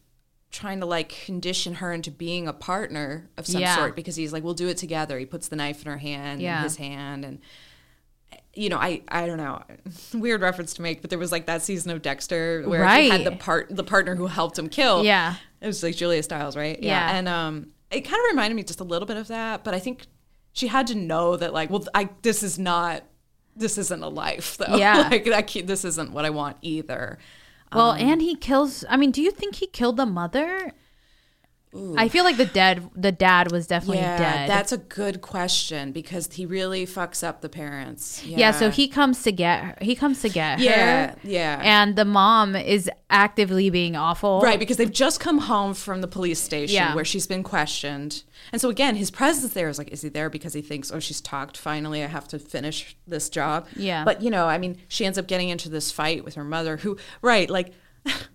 trying to like condition her into being a partner of some Yeah. sort because he's like we'll do it together. He puts the knife in her hand, Yeah. in his hand and you know, I I don't know, weird reference to make, but there was like that season of Dexter where he had the part the partner who helped him kill. Yeah. It was like Julia Stiles, right? Yeah. And um it kind of reminded me just a little bit of that, but I think she had to know that like, well, I this is not this isn't a life though. Yeah. like I this isn't what I want either. well Um, and he kills i mean do you think he killed the mother i feel like the dead the dad was definitely Yeah, dead that's a good question because he really fucks up the parents. yeah. so he comes to get her he comes to get her Yeah, yeah. and the mom is actively being awful Right, because they've just come home from the police station Yeah. where she's been questioned. And so again, his presence there is like, is he there because he thinks, oh, she's talked, finally I have to finish this job. Yeah. But you know, I mean, she ends up getting into this fight with her mother who right, like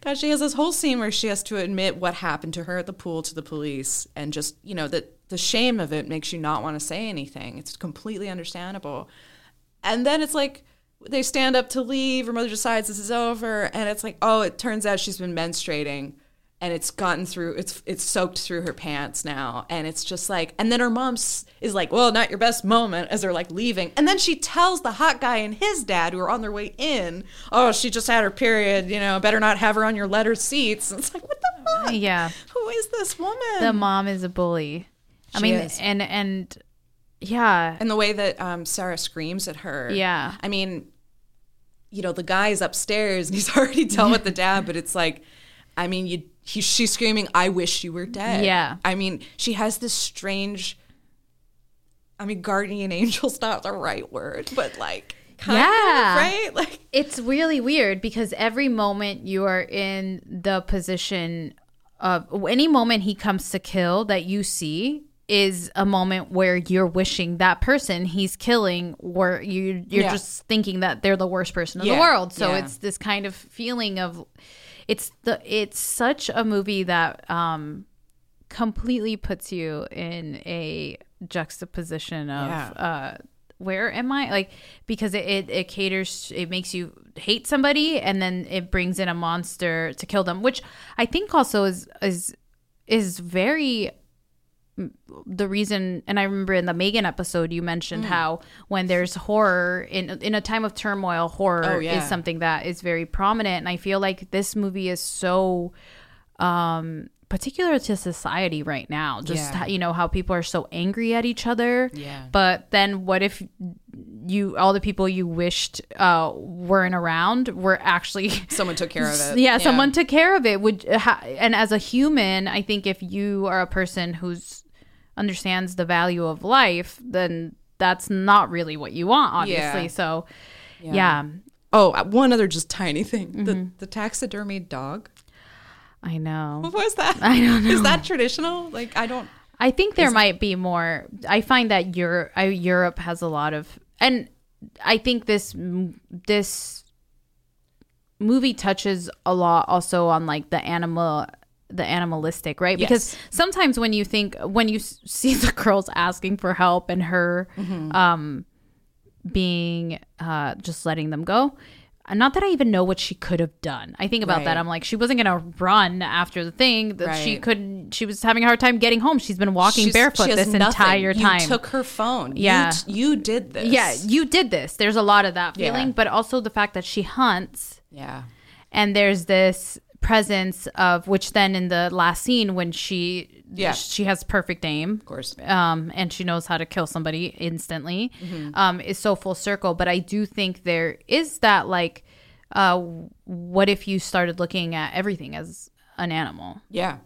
God, she has this whole scene where she has to admit what happened to her at the pool to the police and just, you know, that the shame of it makes you not want to say anything. It's completely understandable. And then it's like they stand up to leave. Her mother decides this is over, and it's like, oh, it turns out she's been menstruating, and it's gotten through. It's it's soaked through her pants now, and it's just like. And then her mom is like, well, not your best moment, as they're like leaving, and then she tells the hot guy and his dad who are on their way in, oh, she just had her period. You know, better not have her on your letter seats. And it's like, what the fuck? yeah Who is this woman? the mom is a bully i mean is. and and yeah and the way that um, Sarah screams at her. Yeah. I mean, you know, the guy is upstairs and he's already dealt with the dad, but it's like, I mean, you, he, she's screaming, "I wish you were dead." Yeah. I mean, she has this strange. I mean, guardian angel's not the right word, but like, kind Yeah. of, right? Like, it's really weird because every moment you are in the position of any moment he comes to kill that you see is a moment where you're wishing that person he's killing or you you're Yeah. just thinking that they're the worst person in the world so Yeah. it's this kind of feeling of it's the it's such a movie that um completely puts you in a juxtaposition of Yeah. uh where am I like because it, it it caters it makes you hate somebody and then it brings in a monster to kill them which I think also is is is very the reason and I remember in the Megan episode you Mm. mentioned how when there's horror in in a time of turmoil horror Oh, yeah. is something that is very prominent and I feel like this movie is so um particular to society right now just Yeah. how, you know how people are so angry at each other Yeah. but then what if you all the people you wished uh weren't around were actually Someone took care of it. yeah, someone took care of it would ha- and as a human i think if you are a person who's understands the value of life then that's not really what you want obviously Yeah. so yeah. Oh, uh, one other just tiny thing. Mm-hmm. The the taxidermy dog. i know What was that? I don't know. Is that traditional? Like I don't. I think there might be more. I find that Europe, I, Europe has a lot of, and I think this this movie touches a lot also on like the animal the animalistic right because sometimes when you think when you see the girls asking for help and her um being uh just letting them go not that I even know what she could have done. I think about Right. that. I'm like, she wasn't gonna run after the thing. That she couldn't. She was having a hard time getting home. She's been walking she's- barefoot this nothing. entire time. You took her phone. Yeah. You, you did this. yeah, you did this. There's a lot of that Yeah. feeling, but also the fact that she hunts Yeah. and there's this presence of which then in the last scene when she Yeah. she has perfect aim Of course. um, and she knows how to kill somebody instantly Mm-hmm. um, is so full circle but i do think there is that like uh, what if you started looking at everything as an animal Yeah.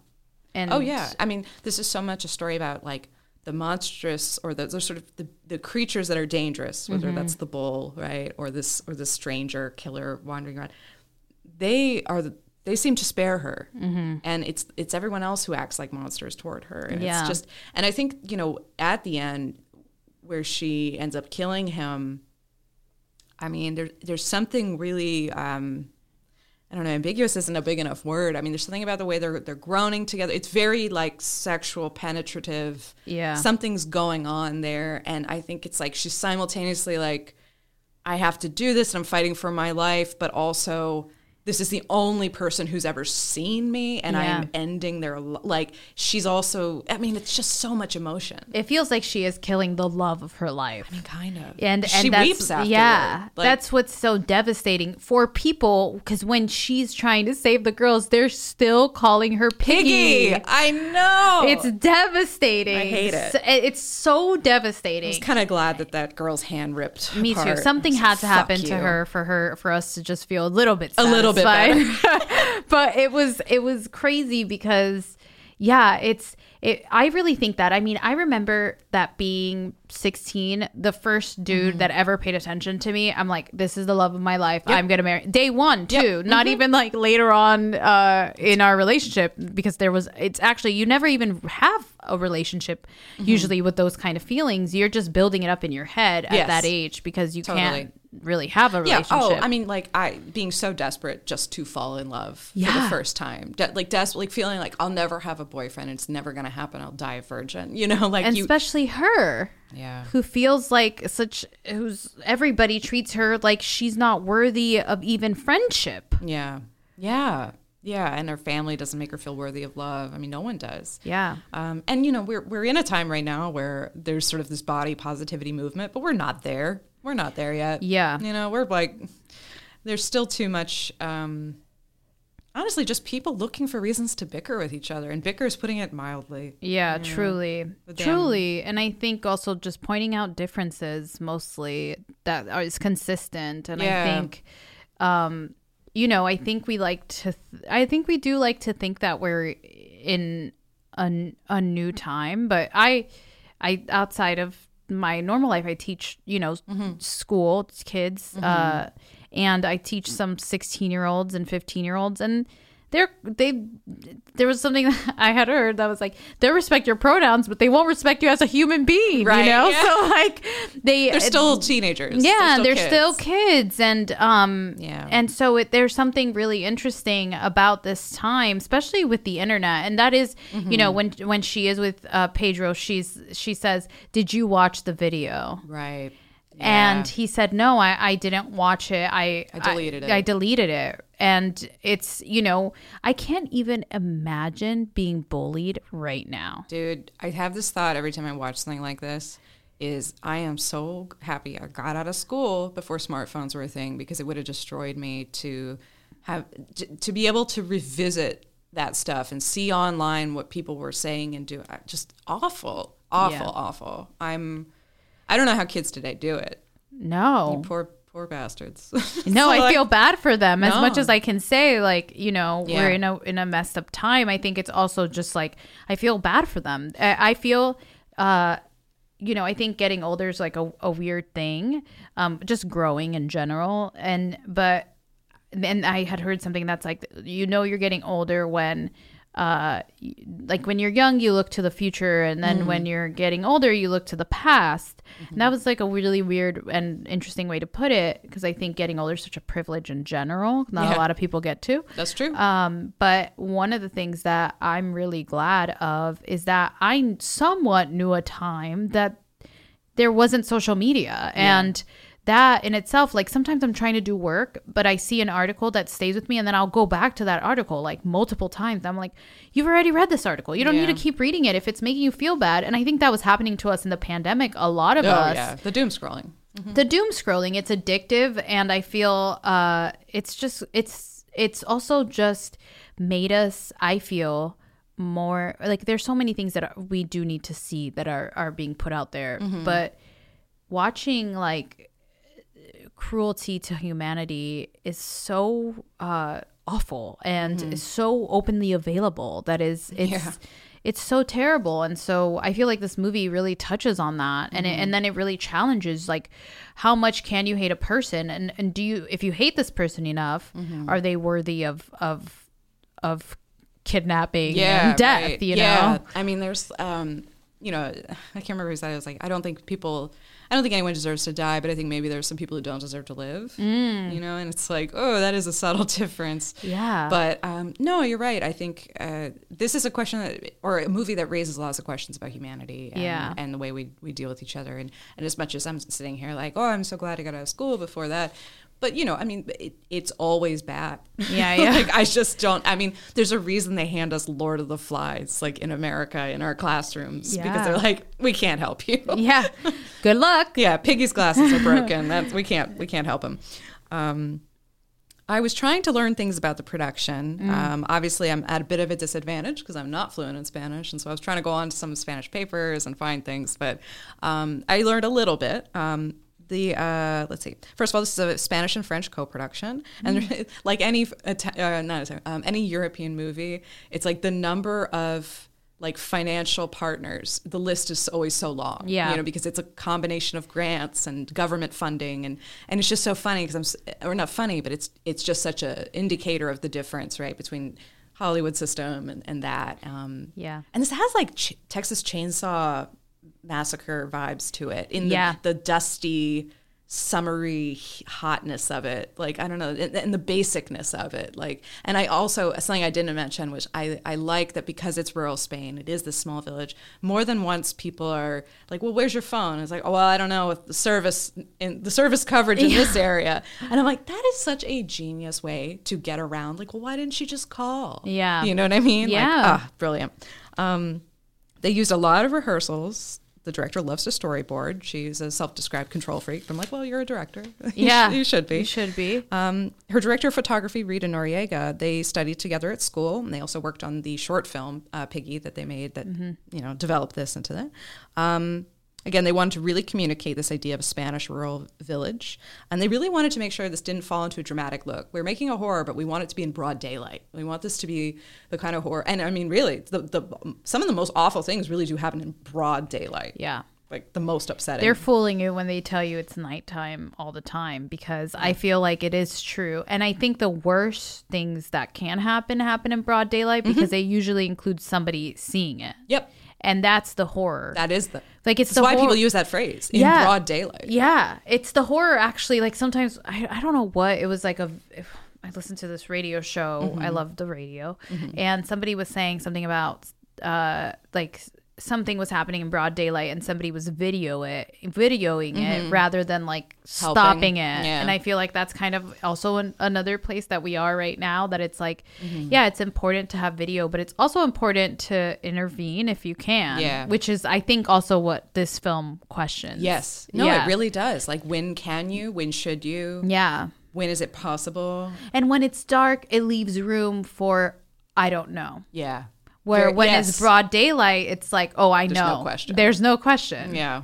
and Oh yeah. I mean, this is so much a story about like the monstrous or the, the sort of the, the creatures that are dangerous, whether that's the bull, right, or this or this stranger killer wandering around. They are the they seem to spare her, and it's it's everyone else who acts like monsters toward her, and Yeah. it's just and I think you know at the end where she ends up killing him. I mean, there, there's something really um, I don't know, ambiguous isn't a big enough word. I mean, there's something about the way they're they're groaning together. It's very like sexual, penetrative. Yeah. Something's going on there. And I think it's like she's simultaneously like, I have to do this and I'm fighting for my life, but also this is the only person who's ever seen me and Yeah. I'm ending their li- like she's also I mean, it's just so much emotion. it feels like she is killing the love of her life I mean, Kind of. and she and that's, weeps afterward. Yeah, Like, that's what's so devastating for people because when she's trying to save the girls, they're still calling her Piggy. Piggy. I know. It's devastating. I hate it. So- It's so devastating. I was kind of glad that that girl's hand ripped. Me too. Something had to happen to her for her for us to just feel a little bit A little bit satisfied. but it was it was crazy because yeah, it's it, I really think that. I mean, I remember that being 16, the first dude Mm-hmm. that ever paid attention to me. I'm like, this is the love of my life. I'm going to marry. Day 1, too. Not Mm-hmm. even like later on uh in our relationship because there was it's actually you never even have a relationship Mm-hmm. usually with those kind of feelings. You're just building it up in your head at Yes. that age because you Totally. can't really have a Yeah. relationship. Oh, I mean, like I being so desperate just to fall in love for the first time, De- like desperate, like feeling like I'll never have a boyfriend. It's never gonna happen. I'll die a virgin. You know, like and you. especially her. Yeah. Who feels like such who's everybody treats her like she's not worthy of even friendship. Yeah. Yeah. Yeah. And her family doesn't make her feel worthy of love. I mean, no one does. Yeah. Um, and you know, we're we're in a time right now where there's sort of this body positivity movement, but we're not there. We're not there yet. Yeah. You know, we're like, there's still too much. Um, honestly, just people looking for reasons to bicker with each other, and bicker is putting it mildly. Yeah, truly. Truly. And I think also just pointing out differences mostly that is consistent. And I think, um, you know, I think we like to, th- I think we do like to think that we're in a, a new time, but I, I, outside of my normal life, I teach, you know, school kids, uh, and I teach some 16 year olds and 15 year olds and they're they there was something that I had heard that was like they respect your pronouns, but they won't respect you as a human being. Right, You know, yeah. so like they They're still teenagers. yeah, still they're kids. still kids, and um, Yeah. and so it, there's something really interesting about this time, especially with the internet, and that is, you know, when when she is with uh, Pedro, she's she says, "Did you watch the video?" right. And he said, "No, I, I didn't watch it. I I deleted it." I deleted it." And it's you know I can't even imagine being bullied right now. Dude, I have this thought every time I watch something like this is I am so happy I got out of school before smartphones were a thing because it would have destroyed me to have j- to be able to revisit that stuff and see online what people were saying and do uh, just awful awful Yeah. awful i'm i don't know how kids today do it No, poor poor bastards No, So, I like, feel bad for them as No. much as I can say. Like, you know, Yeah. we're in a in a messed up time. I think it's also just like I feel bad for them. I, I feel, uh, you know, I think getting older is like a, a weird thing. Um, just growing in general, and but and I had heard something that's like you know you're getting older when. Uh, like when you're young, you look to the future, and then when you're getting older, you look to the past. And that was like a really weird and interesting way to put it because I think getting older is such a privilege in general. Not Yeah. a lot of people get to. that's true Um, but one of the things that I'm really glad of is that I somewhat knew a time that there wasn't social media and that in itself like sometimes i'm trying to do work but i see an article that stays with me and then i'll go back to that article like multiple times. I'm like you've already read this article. You don't Yeah. need to keep reading it if it's making you feel bad. And i think that was happening to us in the pandemic a lot of oh us. yeah. The doom scrolling. The doom scrolling it's addictive and i feel uh it's just it's it's also just made us i feel more like there's so many things that we do need to see that are are being put out there. But watching like cruelty to humanity is so uh awful and is so openly available that is it's Yeah. it's so terrible. And so i feel like this movie really touches on that. And it, and then it really challenges like how much can you hate a person? And and do you if you hate this person enough are they worthy of of of kidnapping and death right. you yeah. know I mean, there's, um, you know, I can't remember who said it. I was like, I don't think people, I don't think anyone deserves to die, but I think maybe there's some people who don't deserve to live. Mm. You know, and it's like, oh, that is a subtle difference. Yeah. But um, no, you're right. I think uh, this is a question that, or a movie that raises lots of questions about humanity and, Yeah. and the way we, we deal with each other. And, and as much as I'm sitting here like, oh, I'm so glad I got out of school before that. But you know, I mean, it, it's always bad. Yeah, yeah. like I just don't. I mean, there's a reason they hand us Lord of the Flies like in America in our classrooms because they're like, we can't help you. yeah good luck Yeah, Piggy's glasses are broken. That's we can't we can't help him. Um, I was trying to learn things about the production. Mm. Um, obviously, I'm at a bit of a disadvantage because I'm not fluent in Spanish, and so I was trying to go on to some Spanish papers and find things. But um, I learned a little bit. Um, the uh, let's see. First of all, this is a Spanish and French co-production, and like any uh, not Italian, um, any European movie, it's like the number of like financial partners. The list is always so long. Yeah. you know, because it's a combination of grants and government funding, and and it's just so funny because I'm or not funny, but it's it's just such a indicator of the difference, right, between Hollywood system and, and that. Um, Yeah. and this has like ch- Texas Chainsaw Massacre vibes to it in the, Yeah. the dusty, summery hotness of it. Like I don't know, and, and the basicness of it. Like, and I also something I didn't mention, which I I like that because it's rural Spain, it is this small village. More than once, people are like, "Well, where's your phone?" It's like, "Oh, well, I don't know with the service in the service coverage in this area," and I'm like, that is such a genius way to get around. Like, well, why didn't she just call? Yeah. you know what I mean? Yeah. Like, ah, brilliant. Um, they used a lot of rehearsals. The director loves to storyboard. She's a self-described control freak. I'm like, well, you're a director. Yeah you should be. you should be Um, her director of photography, Rita Noriega, they studied together at school, and they also worked on the short film uh, Piggy that they made that you know developed this into that. Um, again, they wanted to really communicate this idea of a Spanish rural village, and they really wanted to make sure this didn't fall into a dramatic look. We're making a horror, but we want it to be in broad daylight. We want this to be the kind of horror, and I mean, really, the, the some of the most awful things really do happen in broad daylight. yeah like the most upsetting. They're fooling you when they tell you it's nighttime all the time because I feel like it is true. And I think the worst things that can happen happen in broad daylight Mm-hmm. because they usually include somebody seeing it. yep. And that's the horror. That is the like it's That's the why hor- people use that phrase in Yeah. broad daylight. Yeah, it's the horror actually. Like sometimes I, I don't know what it was like. A if I listened to this radio show. Mm-hmm. I love the radio, and somebody was saying something about uh like something was happening in broad daylight, and somebody was video it videoing it mm-hmm. rather than like Helping. stopping it. Yeah. And I feel like that's kind of also an, another place that we are right now. That it's like, mm-hmm. yeah, it's important to have video, but it's also important to intervene if you can. Yeah. which is I think also what this film questions. Yes. No, Yeah. it really does. Like when can you? When should you? Yeah. When is it possible? And when it's dark, it leaves room for I don't know. Yeah. Where when yes. it's broad daylight, it's like, oh, I no know. question. There's no question. Yeah.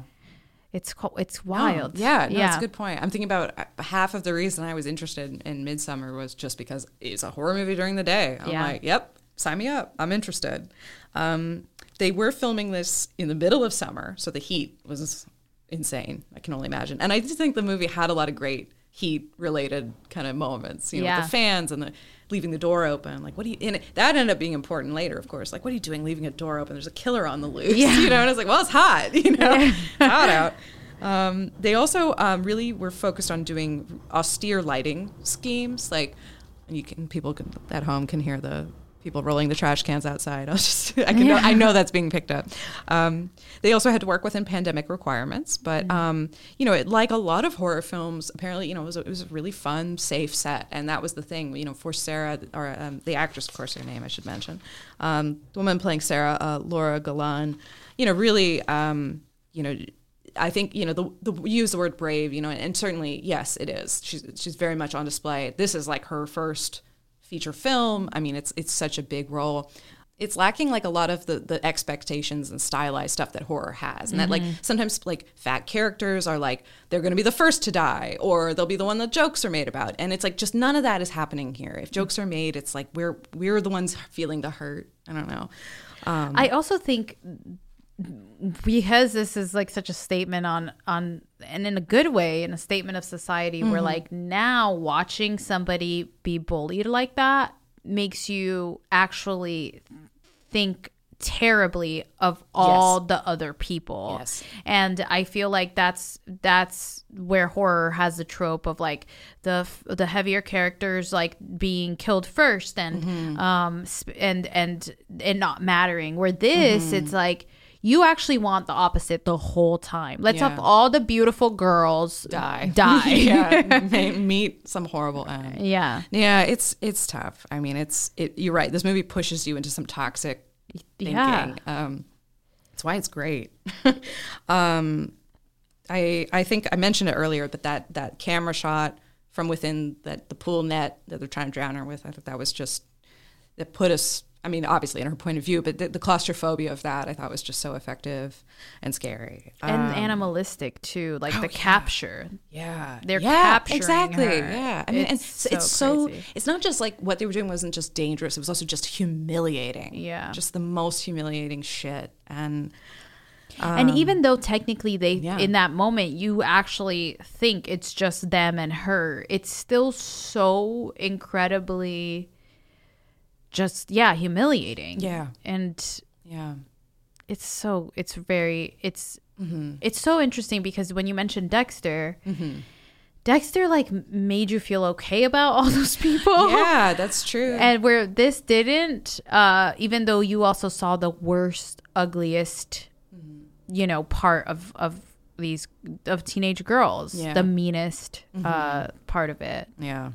It's co- it's wild. Oh, yeah, no, yeah. that's a good point. I'm thinking about uh, half of the reason I was interested in, in Midsommar was just because it's a horror movie during the day. I'm Yeah. like, yep, sign me up. I'm interested. Um, they were filming this in the middle of summer, so the heat was insane. I can only imagine. And I just think the movie had a lot of great heat related kind of moments, you know, Yeah. with the fans and the leaving the door open. Like, what do you, and that ended up being important later, of course. Like, what are you doing leaving a door open? There's a killer on the loose, Yeah. you know? And I was like, well, it's hot, you know, hot out. Um, they also um, really were focused on doing austere lighting schemes. Like, you can people can, at home can hear the people rolling the trash cans outside. I was just, I can know, I know that's being picked up. Um, they also had to work within pandemic requirements, but um, you know, it, like a lot of horror films, apparently, you know, it was, a, it was a really fun, safe set, and that was the thing. You know, for Sarah, or um, the actress, of course, her name I should mention, um, the woman playing Sarah, uh, Laura Galán, you know, really, um, you know. I think you know the, the use the word brave, you know, and, and certainly yes, it is. She's she's very much on display. This is like her first feature film. I mean, it's it's such a big role. It's lacking like a lot of the the expectations and stylized stuff that horror has, and that like mm-hmm. sometimes like fat characters are like they're going to be the first to die, or they'll be the one that jokes are made about, and it's like just none of that is happening here. If jokes are made, it's like we're we're the ones feeling the hurt. I don't know. Um, I also think because this is like such a statement on on and in a good way in a statement of society where Mm-hmm. like now watching somebody be bullied like that makes you actually think terribly of all the other people Yes. and i feel like that's that's where horror has the trope of like the the heavier characters like being killed first and Mm-hmm. um and and and not mattering where this Mm-hmm. it's like you actually want the opposite the whole time let's Yeah. have all the beautiful girls Die, die yeah, meet some horrible end. yeah Yeah, it's it's tough. I mean, it's it. You're right. This movie pushes you into some toxic thinking. Yeah. Um, that's why it's great. um, I I think I mentioned it earlier, but that that camera shot from within that the pool net that they're trying to drown her with, I thought that was just that put us. I mean, obviously in her point of view, but the, the claustrophobia of that I thought was just so effective and scary. and Um, animalistic too like the yeah. capture yeah, They're yeah, capturing exactly. her. Yeah, I mean, It's it's, it's so so, crazy. it's not just like what they were doing wasn't just dangerous; it was also just humiliating. Yeah. just the most humiliating shit. And and even though technically they Um, yeah. in that moment you actually think it's just them and her it's still so incredibly just yeah humiliating Yeah. and yeah, it's so it's very it's Mm-hmm. it's so interesting because when you mentioned dexter dexter like made you feel okay about all those people yeah, that's true. and where this didn't uh even though you also saw the worst ugliest you know part of of these of teenage girls Yeah. the meanest uh part of it yeah,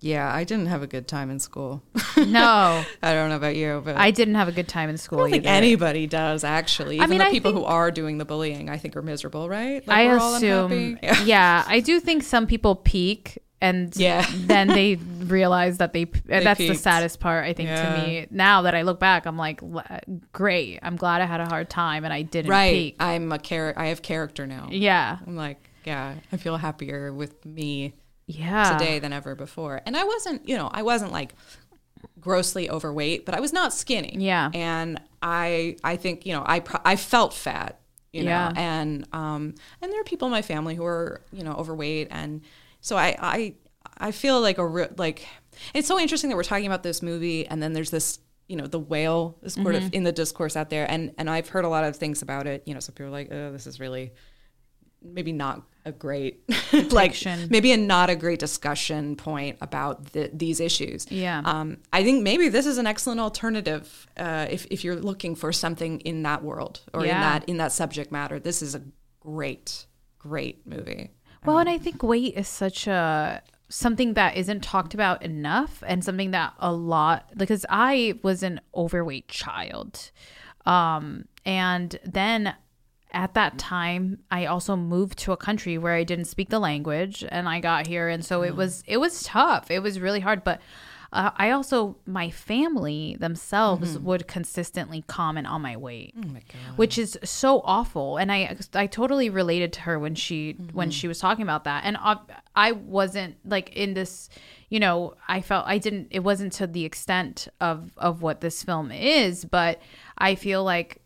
yeah. I didn't have a good time in school. no I don't know about you, but i didn't have a good time in school I don't think either. anybody does actually. Even mean, the I people who are doing the bullying, I think, are miserable, right? Like, i we're assume unhappy. yeah. i do think some people peak and Yeah. then they realize that they, that's the saddest part i think Yeah. to me now that i look back i'm like great i'm glad i had a hard time and i didn't right. peak I'm a character. I have character now. yeah I'm like, yeah, I feel happier with me yeah today than ever before. And I wasn't, you know, I wasn't like grossly overweight, but I was not skinny. Yeah. And I, I think, you know, I, pro- I felt fat you know, Yeah. and um, and there are people in my family who are you know overweight, and so I I I feel like a re- like it's so interesting that we're talking about this movie, and then there's this you know the whale is sort Mm-hmm. of in the discourse out there, and and I've heard a lot of things about it. You know, some people are like, oh, this is really maybe not a great like maybe a not a great discussion point about the, these issues. Yeah. Um, I think maybe this is an excellent alternative uh, if if you're looking for something in that world or in that in that subject matter. This is a great great movie. Well, and I think weight is such a something that isn't talked about enough and something that a lot because I was an overweight child. Um and then at that time I also moved to a country where I didn't speak the language and I got here. And so it was it was tough. It was really hard, but uh, I also my family themselves would consistently comment on my weight which is so awful. And i i totally related to her when she when she was talking about that. And uh, i wasn't like in this you know i felt i didn't it wasn't to the extent of of what this film is but i feel like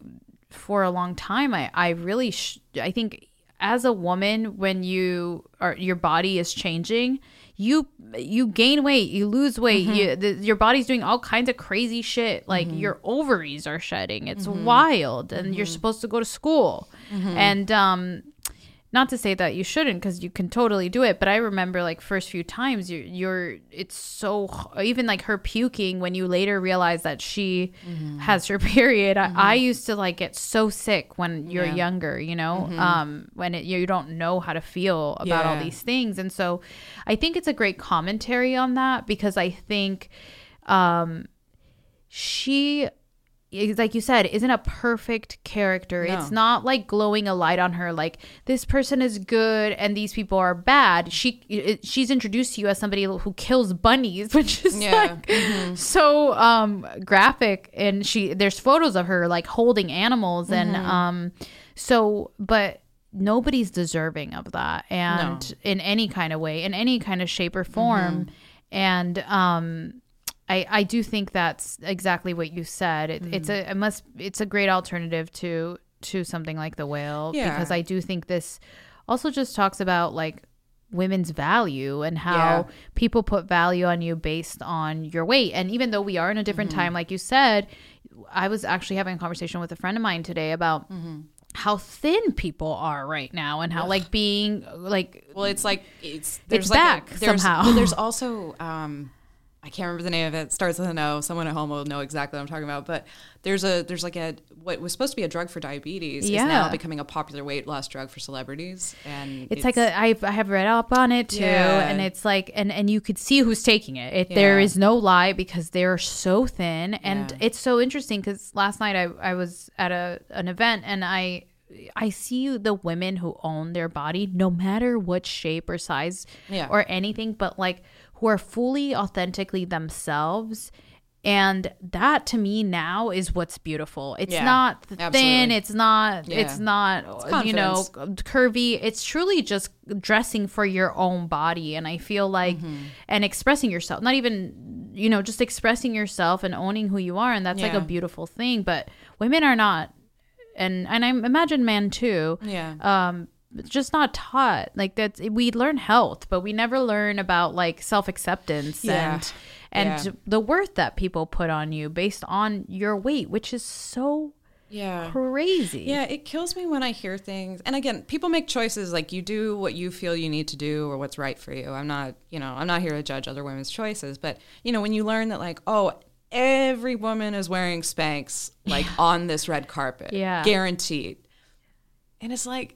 for a long time i i really sh- i think as a woman when you are your body is changing you you gain weight you lose weight mm-hmm. you, the, your body's doing all kinds of crazy shit. Like mm-hmm. your ovaries are shedding. It's mm-hmm. wild. And you're supposed to go to school. And um not to say that you shouldn't because you can totally do it but i remember like first few times you're, you're it's so even like her puking when you later realize that she has her period. I, I used to like get so sick when you're Yeah. younger you know um when it, you don't know how to feel about all these things. And so i think it's a great commentary on that because i think um she like you said isn't a perfect character. It's not like glowing a light on her like this person is good and these people are bad. She it, she's introduced to you as somebody who kills bunnies which is Yeah. like so um graphic. And she there's photos of her like holding animals and um so but nobody's deserving of that. And in any kind of way in any kind of shape or form. And um I, I do think that's exactly what you said. It, It's a it must it's a great alternative to to something like the whale Yeah. because I do think this also just talks about like women's value and how Yeah. people put value on you based on your weight. And even though we are in a different Mm-hmm. time, like you said, I was actually having a conversation with a friend of mine today about Mm-hmm. how thin people are right now and how like being like Well, it's like it's there's It's like back a, there's, somehow. Well, there's also um, I can't remember the name of it. it. Starts with an O. Someone at home will know exactly what I'm talking about. But there's a there's like a what was supposed to be a drug for diabetes Yeah. is now becoming a popular weight loss drug for celebrities, and it's, like a I've, I have read up on it too Yeah. and it's like and and you could see who's taking it, it Yeah. is no lie because they're so thin and it's so interesting because last night I, I was at a an event and I I see the women who own their body no matter what shape or size Yeah. or anything but like who are fully authentically themselves. And that to me now is what's beautiful. It's Yeah, not thin absolutely. it's not Yeah. it's not you know curvy. It's truly just dressing for your own body. And i feel like Mm-hmm. and expressing yourself not even you know just expressing yourself and owning who you are. And that's like a beautiful thing. But women are not and and i imagine men too. Yeah. um it's just not taught like that's we learn health but we never learn about like self-acceptance Yeah. and and Yeah. the worth that people put on you based on your weight which is so yeah. crazy Yeah, it kills me when I hear things. And again, people make choices like you do what you feel you need to do or what's right for you. I'm not, you know, I'm not here to judge other women's choices, but you know, when you learn that like, oh, every woman is wearing Spanx like on this red carpet. Yeah. Guaranteed. And it's like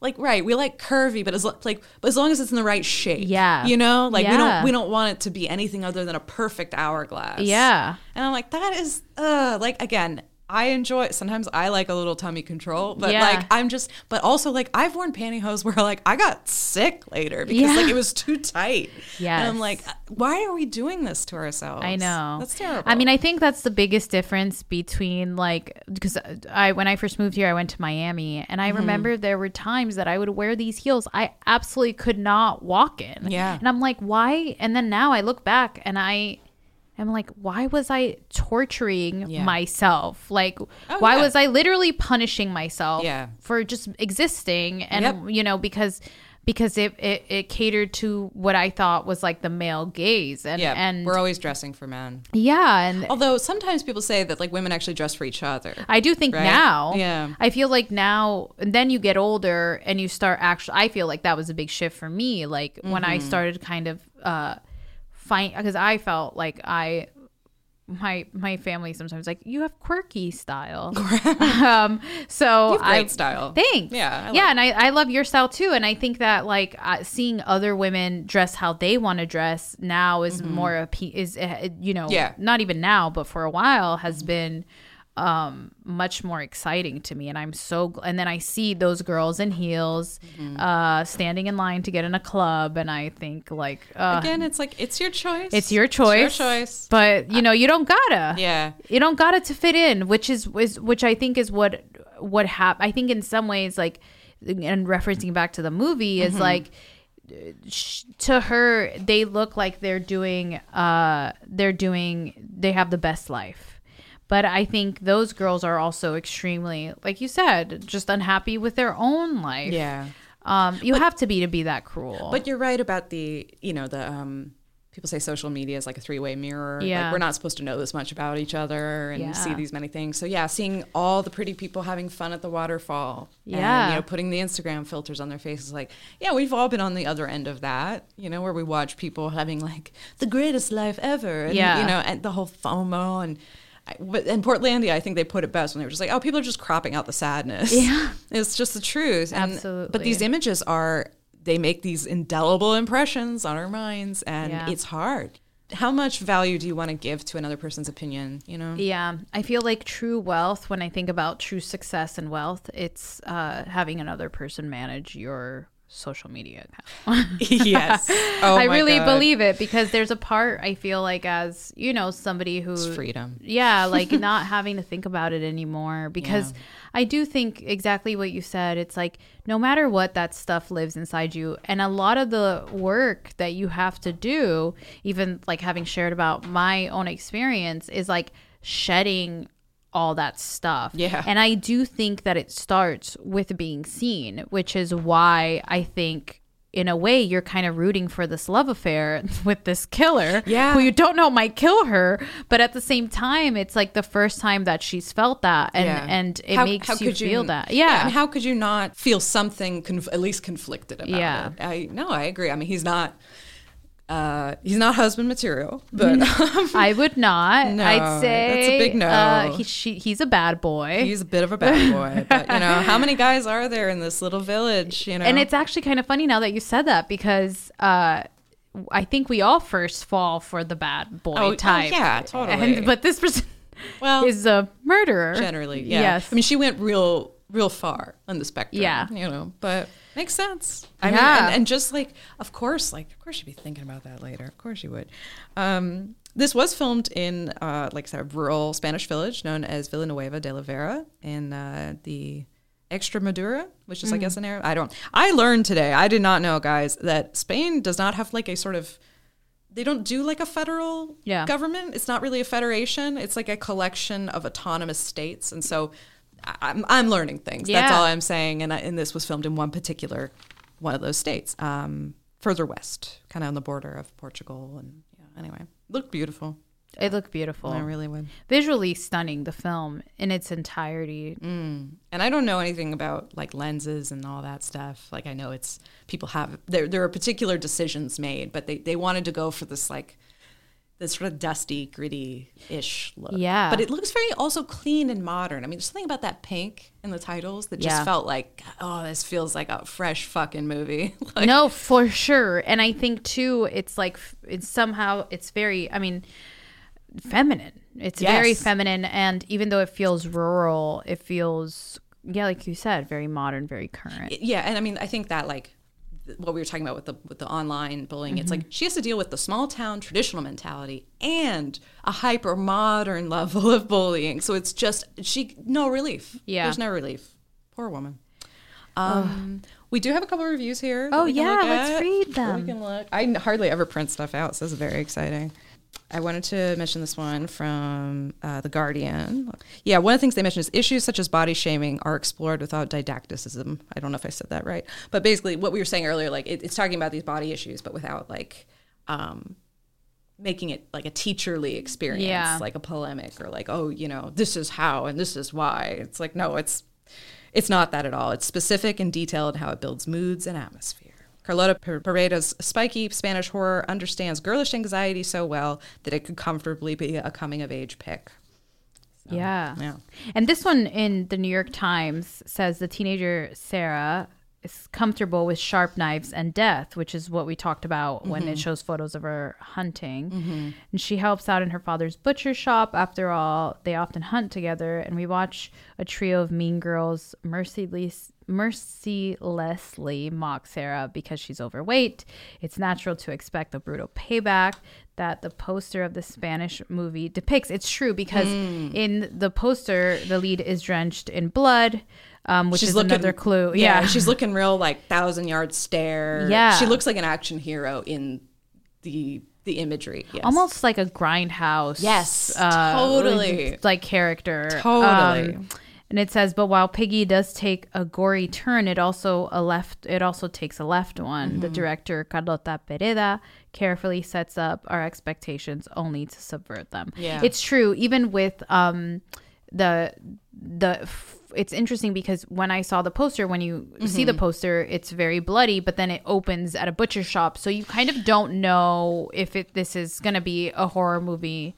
like right, we like curvy, but as like but as long as it's in the right shape. Yeah. You know? Like we don't we don't want it to be anything other than a perfect hourglass. yeah And I'm like, that is, uh, like, again, I enjoy sometimes I like a little tummy control, but Yeah. like I'm just but also like I've worn pantyhose where like I got sick later because Yeah. like it was too tight. Yeah. And I'm like, why are we doing this to ourselves? I know. That's terrible. I mean, I think that's the biggest difference between like because I when I first moved here, I went to Miami, and Mm-hmm. I remember there were times that I would wear these heels I absolutely could not walk in. Yeah. and I'm like, why? And then now I look back and I. I'm like, why was I torturing Yeah. myself? Like, Oh, why yeah. was I literally punishing myself Yeah. for just existing? And Yep. you know, because because it, it it catered to what I thought was like the male gaze, and Yeah, and we're always dressing for men. yeah, and Although sometimes people say that like women actually dress for each other. I do think Right? now. Yeah. I feel like now, and then you get older and you start actually. I feel like that was a big shift for me. Like when I Mm-hmm. started kind of uh, find because I felt like I. My my family sometimes like you have quirky style, um. So You have great I, style. Thanks. Yeah, I yeah, and I, I love your style too. And I think that like uh, seeing other women dress how they want to dress now is more appe- is uh, you know Mm-hmm. Yeah. not even now but for a while has been um much more exciting to me and i'm so gl- and then i see those girls in heels Mm-hmm. uh standing in line to get in a club and i think like uh Again, it's like it's your choice. it's your choice It's your choice. but you know you don't gotta Yeah. you don't gotta to fit in which is, is which i think is what what hap- i think in some ways like and referencing back to the movie Mm-hmm. is like to her they look like they're doing uh they're doing they have the best life but i think those girls are also extremely like you said just unhappy with their own life Yeah. um you have to be to be that cruel But you're right about the, you know, the um people say social media is like a three-way mirror. Yeah. Like we're not supposed to know this much about each other and Yeah. see these many things. So yeah, seeing all the pretty people having fun at the waterfall. And, Yeah. you know, putting the Instagram filters on their faces like, yeah, we've all been on the other end of that, you know, where we watch people having like the greatest life ever. And, Yeah. you know, and the whole FOMO and but in Portlandia, I think they put it best when they were just like, "Oh, people are just cropping out the sadness." Yeah. it's just the truth. And- Absolutely. But these images are they make these indelible impressions on our minds and Yeah. it's hard how much value do you want to give to another person's opinion you know Yeah, I feel like true wealth, when I think about true success and wealth, it's uh, having another person manage your social media account. yes oh I really God. believe it because there's a part I feel like as, you know, somebody who It's freedom yeah, like not having to think about it anymore because Yeah. I do think exactly what you said. It's like no matter what that stuff lives inside you and a lot of the work that you have to do, even like having shared about my own experience is like shedding all that stuff. Yeah. And I do think that it starts with being seen, which is why I think in a way you're kind of rooting for this love affair with this killer Yeah. who you don't know might kill her but at the same time it's like the first time that she's felt that and Yeah. and it How- makes how you feel that yeah, and how could you not feel something conf- at least conflicted about Yeah. it i no i agree i mean he's not uh he's not husband material but i would not No, i'd say that's a big no. uh, he, she, he's a bad boy he's a bit of a bad boy but you know how many guys are there in this little village you know and it's actually kind of funny now that you said that because uh I think we all first fall for the bad boy Oh, oh, type. yeah, totally. And, but this person well is a murderer. generally yeah Yes. i mean she went real real far on the spectrum Yeah. you know but makes sense i mean and, and just like of course like of course you'd be thinking about that later of course you would um this was filmed in uh like I said, a rural spanish village known as villanueva de la vera in uh the extremadura which is i Mm. guess an area i don't i learned today i did not know guys that spain does not have like a sort of they don't do like a federal Yeah. government. It's not really a federation. It's like a collection of autonomous states. And so I- I'm, I'm learning things. That's all I'm saying. And, I, and this was filmed in one particular one of those states, um, further west, kind of on the border of Portugal. And yeah, anyway, looked beautiful. It looked beautiful. I really would. Visually stunning, the film in its entirety. And I don't know anything about like lenses and all that stuff. Like I know it's people have there there are particular decisions made, but they, they wanted to go for this like this sort of dusty, gritty ish look. Yeah. But it looks very also clean and modern. I mean, there's something about that pink in the titles that just Yeah. felt like, oh, this feels like a fresh fucking movie. like, no, for sure. And I think too, it's like it's somehow it's very. I mean, feminine. It's very feminine, and even though it feels rural, it feels yeah, like you said, very modern, very current. yeah, and I mean, I think that like what we were talking about with the with the online bullying, it's Mm-hmm. like she has to deal with the small town traditional mentality and a hyper modern level of bullying. So it's just she no relief. Yeah. there's no relief. Poor woman. Um, we do have a couple of reviews here. Oh, yeah, let's read We them. can look. I hardly ever print stuff out, so this is very exciting. I wanted to mention this one from uh, The Guardian. Yeah, one of the things they mentioned is issues such as body shaming are explored without didacticism. I don't know if I said that right. But basically, what we were saying earlier, like it, it's talking about these body issues, but without like um, making it like a teacherly experience, Yeah. like a polemic or like, oh, you know, this is how and this is why. It's like, no, it's it's not that at all. It's specific and detailed how it builds moods and atmosphere. Carlota Per- spiky Spanish horror understands girlish anxiety so well that it could comfortably be a coming of age pick. yeah. Yeah. And this one in the New York Times says the teenager Sarah is comfortable with sharp knives and death, which is what we talked about when it mm-hmm. shows photos of her hunting. Mm-hmm. And she helps out in her father's butcher shop. After all, they often hunt together, and we watch a trio of mean girls merciless, mercilessly mock Sarah because she's overweight. It's natural to expect the brutal payback that the poster of the Spanish movie depicts. It's true because mm. in the poster, the lead is drenched in blood, um, which is another clue. Yeah, Yeah, she's looking real like thousand yard stare. Yeah. she looks like an action hero in the the imagery. Yes. almost like a grindhouse. Yes, totally. like character. Totally. Um, and it says, but while Piggy does take a gory turn, it also a left. It also takes a left one. Mm-hmm. The director Carlota Pereda carefully sets up our expectations only to subvert them. Yeah. it's true. Even with um, the the. It's interesting because when I saw the poster, when you see the Mm-hmm. poster, it's very bloody, but then it opens at a butcher shop, so you kind of don't know if it this is going to be a horror movie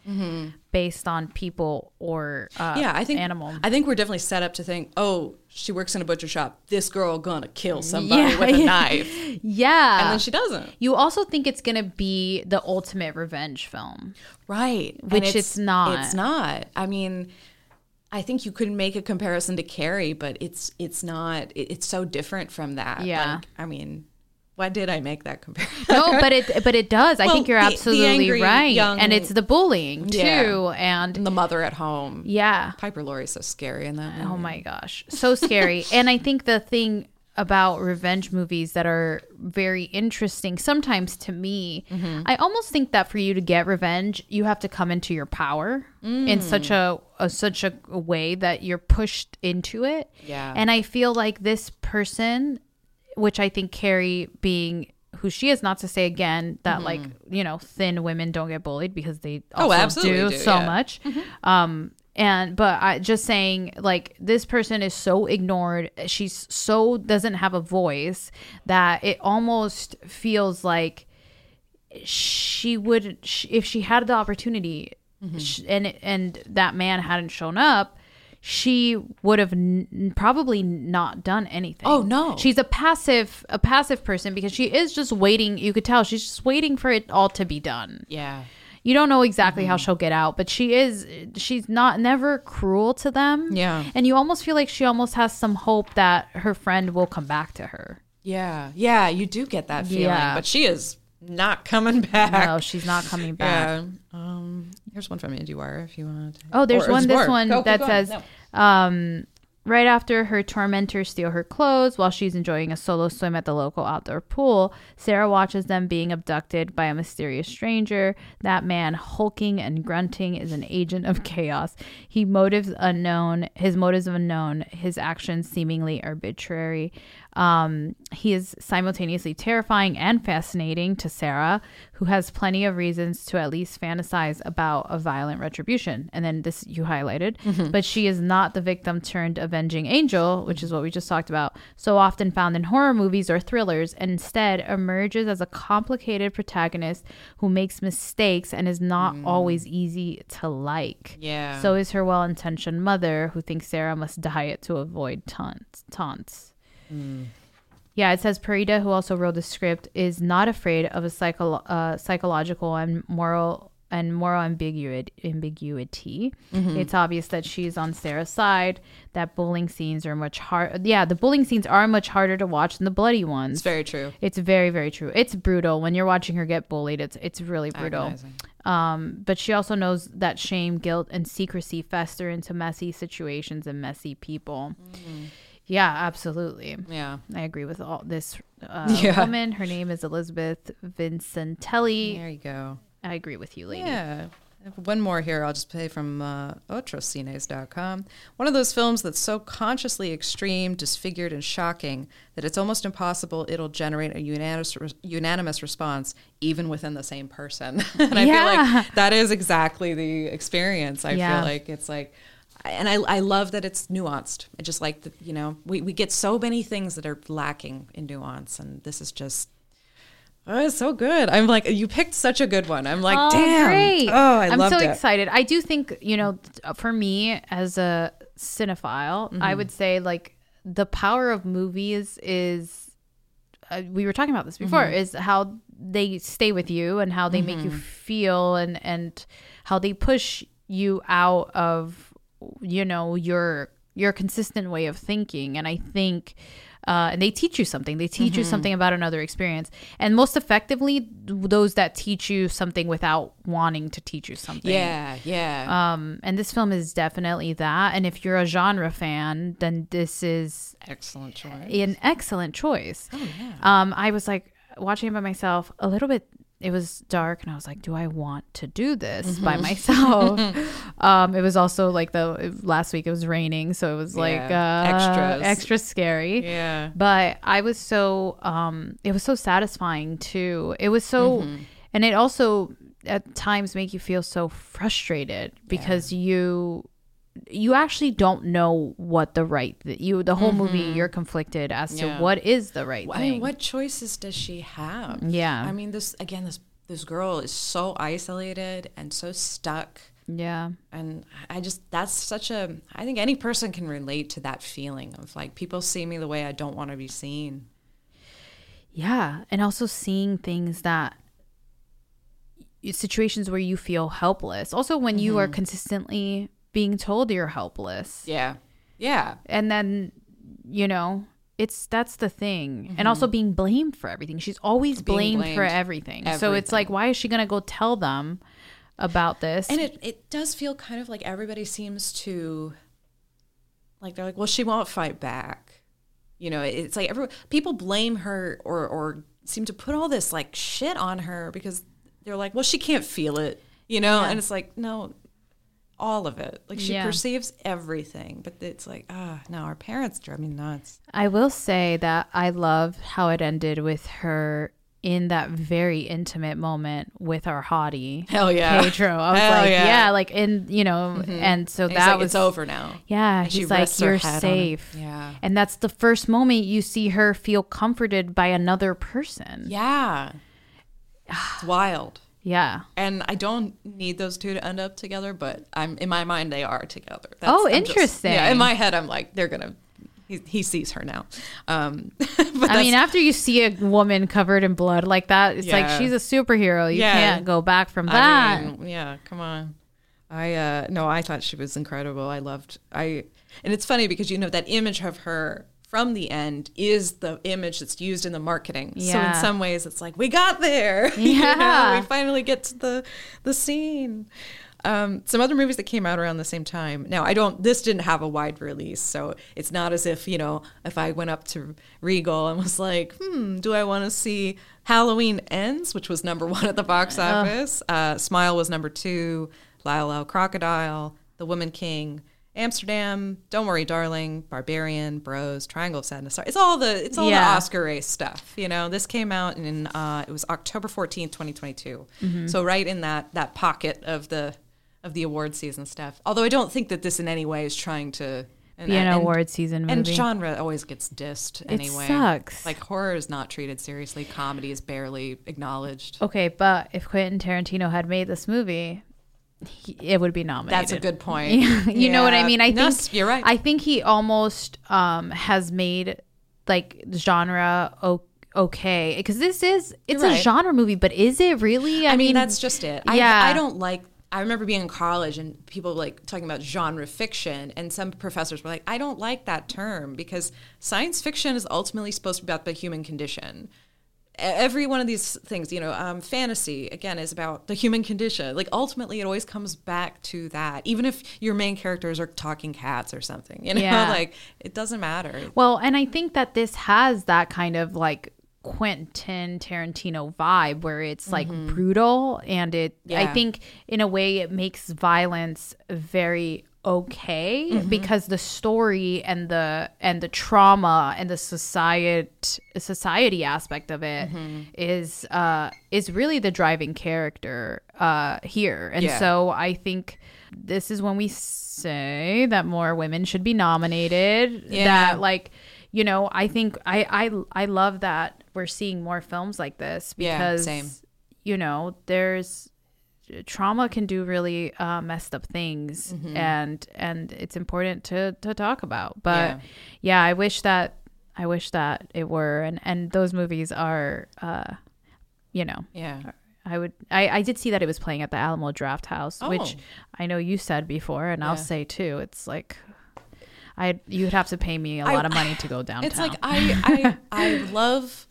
based on people or uh, Mm-hmm. yeah, I think animal. I think we're definitely set up to think, oh, she works in a butcher shop. This girl gonna kill somebody Yeah, with a yeah. knife, yeah, and then she doesn't. you also think it's going to be the ultimate revenge film. Right. Which it's not. It's not. I mean, I think you could make a comparison to Carrie, but it's it's not it- it's so different from that. Yeah. Like, I mean, why did I make that comparison? No, but it but it does. I think you're the- the absolutely angry right, young- and it's the bullying too, Yeah. and the mother at home. yeah. Piper Laurie's so scary in that oh movie. Oh my gosh, so scary. and I think the thing about revenge movies that are very interesting sometimes to me, Mm-hmm. I almost think that for you to get revenge, you have to come into your power in such a, a such a, way that you're pushed into it. Yeah. And I feel like this person, which I think Carrie being who she is, not to say again that like you know thin women don't get bullied because they Mm-hmm. Oh, also absolutely do, do, so yeah. much. Um, and but I just saying like this person is so ignored. She's so doesn't have a voice that it almost feels like she would sh- if she had the opportunity Mm-hmm. sh- and and that man hadn't shown up she would have n- probably not done anything Oh, no. she's a passive a passive person because she is just waiting you could tell she's just waiting for it all to be done Yeah. You don't know exactly Mm-hmm. how she'll get out but she is she's not never cruel to them Yeah. and you almost feel like she almost has some hope that her friend will come back to her Yeah. Yeah. You do get that feeling, Yeah. but she is not coming back. no she's not coming back Yeah. Um, here's one from IndieWire if you want. to- Oh, there's Or- one. This one Go, that going. says, No. um, right after her tormentors steal her clothes while she's enjoying a solo swim at the local outdoor pool, Sarah watches them being abducted by a mysterious stranger. That man, hulking and grunting, is an agent of chaos. He motives unknown. His motives unknown. His actions seemingly arbitrary. Um, he is simultaneously terrifying and fascinating to Sarah, who has plenty of reasons to at least fantasize about a violent retribution. And then this you highlighted, but she is not the victim turned avenging angel, which is what we just talked about, so often found in horror movies or thrillers, and instead emerges as a complicated protagonist who makes mistakes and is not always easy to like. Yeah. So is her well intentioned mother, who thinks Sarah must diet to avoid taunts. taunts. Yeah, it says Pereda, who also wrote the script, is not afraid of a psycho- uh, psychological and moral and moral ambiguity. ambiguity. It's obvious that she's on Sarah's side. That bullying scenes are much hard. Yeah, the bullying scenes are much harder to watch than the bloody ones. It's very true. It's very, very true. It's brutal when you're watching her get bullied. It's it's really brutal. Um, but she also knows that shame, guilt, and secrecy fester into messy situations and messy people. Yeah, absolutely. Yeah. I agree with all this uh, Yeah. woman. Her name is Elizabeth Vincentelli. There you go. I agree with you, lady. Yeah. One more here, I'll just play from uh, otrocines.com. One of those films that's so consciously extreme, disfigured, and shocking that it's almost impossible it'll generate a unanimous, unanimous response even within the same person. and I Yeah. feel like that is exactly the experience. I Yeah. feel like it's like, and I, I love that it's nuanced. I just like that, you know, we, we get so many things that are lacking in nuance, and this is just. Oh, it's so good. I'm like, you picked such a good one. I'm like, Oh, damn. great. Oh, I am so it. excited. I do think, you know, for me as a cinephile, Mm-hmm. I would say like the power of movies is uh, we were talking about this before Mm-hmm. is how they stay with you and how they make you feel and and how they push you out of you know your your consistent way of thinking and i think uh, and they teach you something. They teach Mm-hmm. you something about another experience, and most effectively, those that teach you something without wanting to teach you something. Yeah, yeah. Um, and this film is definitely that. And if you're a genre fan, then this is Excellent choice. an excellent choice. Oh, yeah. Um, I was like watching it by myself, a little bit. It was dark, and I was like, "Do I want to do this by Mm-hmm. myself?" um, it was also like the last week it was raining, so it was like uh, Yeah, extras. extra scary. Yeah. But I was so um, it was so satisfying too. It was so, Mm-hmm. and it also at times make you feel so frustrated because you you actually don't know what the right you the whole movie you're conflicted as to Mm-hmm. Yeah. what is the right I thing. mean, what choices does she have? Yeah. I mean, this again, this this girl is so isolated and so stuck. yeah. And I just that's such a I think any person can relate to that feeling of like people see me the way I don't want to be seen. Yeah, and also seeing things that situations where you feel helpless. Also when you Mm-hmm. are consistently being told you're helpless. Yeah. Yeah. and then you know it's that's the thing and also being blamed for everything she's always Mm-hmm. Being blamed, for blamed. everything. so it's like why is she gonna go tell them about this And it, it does feel kind of like everybody seems to like they're like, well, she won't fight back. You know, it's like everyone people blame her or or seem to put all this like shit on her because they're like, well, she can't feel it. You know, Yeah. and it's like, no, all of it. Like she Yeah. perceives everything, but it's like, ah, no, our parents drive me nuts. i will say that i love how it ended with her in that very intimate moment with our hottie Hell yeah. pedro i was Hell like yeah. yeah. like in you know and so And that like, was it's over now. Yeah, And he's like, you're head on him." safe. Yeah. And that's the first moment you see her feel comforted by another person. Yeah. It's wild. Yeah. And I don't need those two to end up together, but I'm in my mind they are together. Oh, I'm just- interesting. yeah, in my head I'm like they're gonna. He, he sees her now. Um, but I mean, after you see a woman covered in blood like that, it's like she's a superhero. You Yeah. can't go back from that. I mean, yeah, come on. I uh no, I thought she was incredible. I loved I and it's funny because you know that image of her from the end is the image that's used in the marketing. So in some ways it's like we got there. You know, Yeah. we finally get to the the scene. Um, some other movies that came out around the same time. Now, I don't. This didn't have a wide release, so it's not as if you know, if I went up to Regal and was like, "Hmm, do I want to see Halloween Ends?" which was number one at the box office. Uh, Smile was number two. Lyle Lyle Crocodile, The Woman King, Amsterdam, Don't Worry, Darling, Barbarian, Bros, Triangle of Sadness. It's all the it's all Yeah. the Oscar race stuff. You know, this came out in uh, it was October fourteenth, twenty twenty two. So right in that that pocket of the of the award season stuff. Although I don't think that this in any way is trying to and, Be an and- award season movie. And genre always gets dissed anyway. It sucks. Like horror is not treated seriously. Comedy is barely acknowledged. okay, but if Quentin Tarantino had made this movie, he, it would be nominated. That's a good point. you know what I mean? I No, think you're right. I think he almost um, has made like genre okay because this is it's You're a genre movie, but is it really? I mean, that's just it. I, yeah. I don't like. I remember being in college and people like talking about genre fiction, and some professors were like, "I don't like that term because science fiction is ultimately supposed to be about the human condition." Every one of these things, you know, um, fantasy again is about the human condition. Like ultimately, it always comes back to that. Even if your main characters are talking cats or something, you know, Yeah. like it doesn't matter. Well, and I think that this has that kind of like Quentin Tarantino vibe where it's like brutal and it I Mm-hmm. Think in a way it makes violence very okay Mm-hmm. because the story and the and the trauma and the society society aspect of it is Mm-hmm. uh is really the driving character uh here and Yeah. so I think this is when we say that more women should be nominated Yeah. that like you know i think i i i love that we're seeing more films like this Yeah, because same. you know there's trauma can do really uh, messed up things Mm-hmm. and and it's important to to talk about but Yeah. yeah. i wish that i wish that it were and and those movies are uh you know Yeah. I would. I, I did see that it was playing at the Alamo Draft House, which Oh. I know you said before, and I'll say too. It's like, I you'd have to pay me a I- lot of money to go downtown. It's like I I I love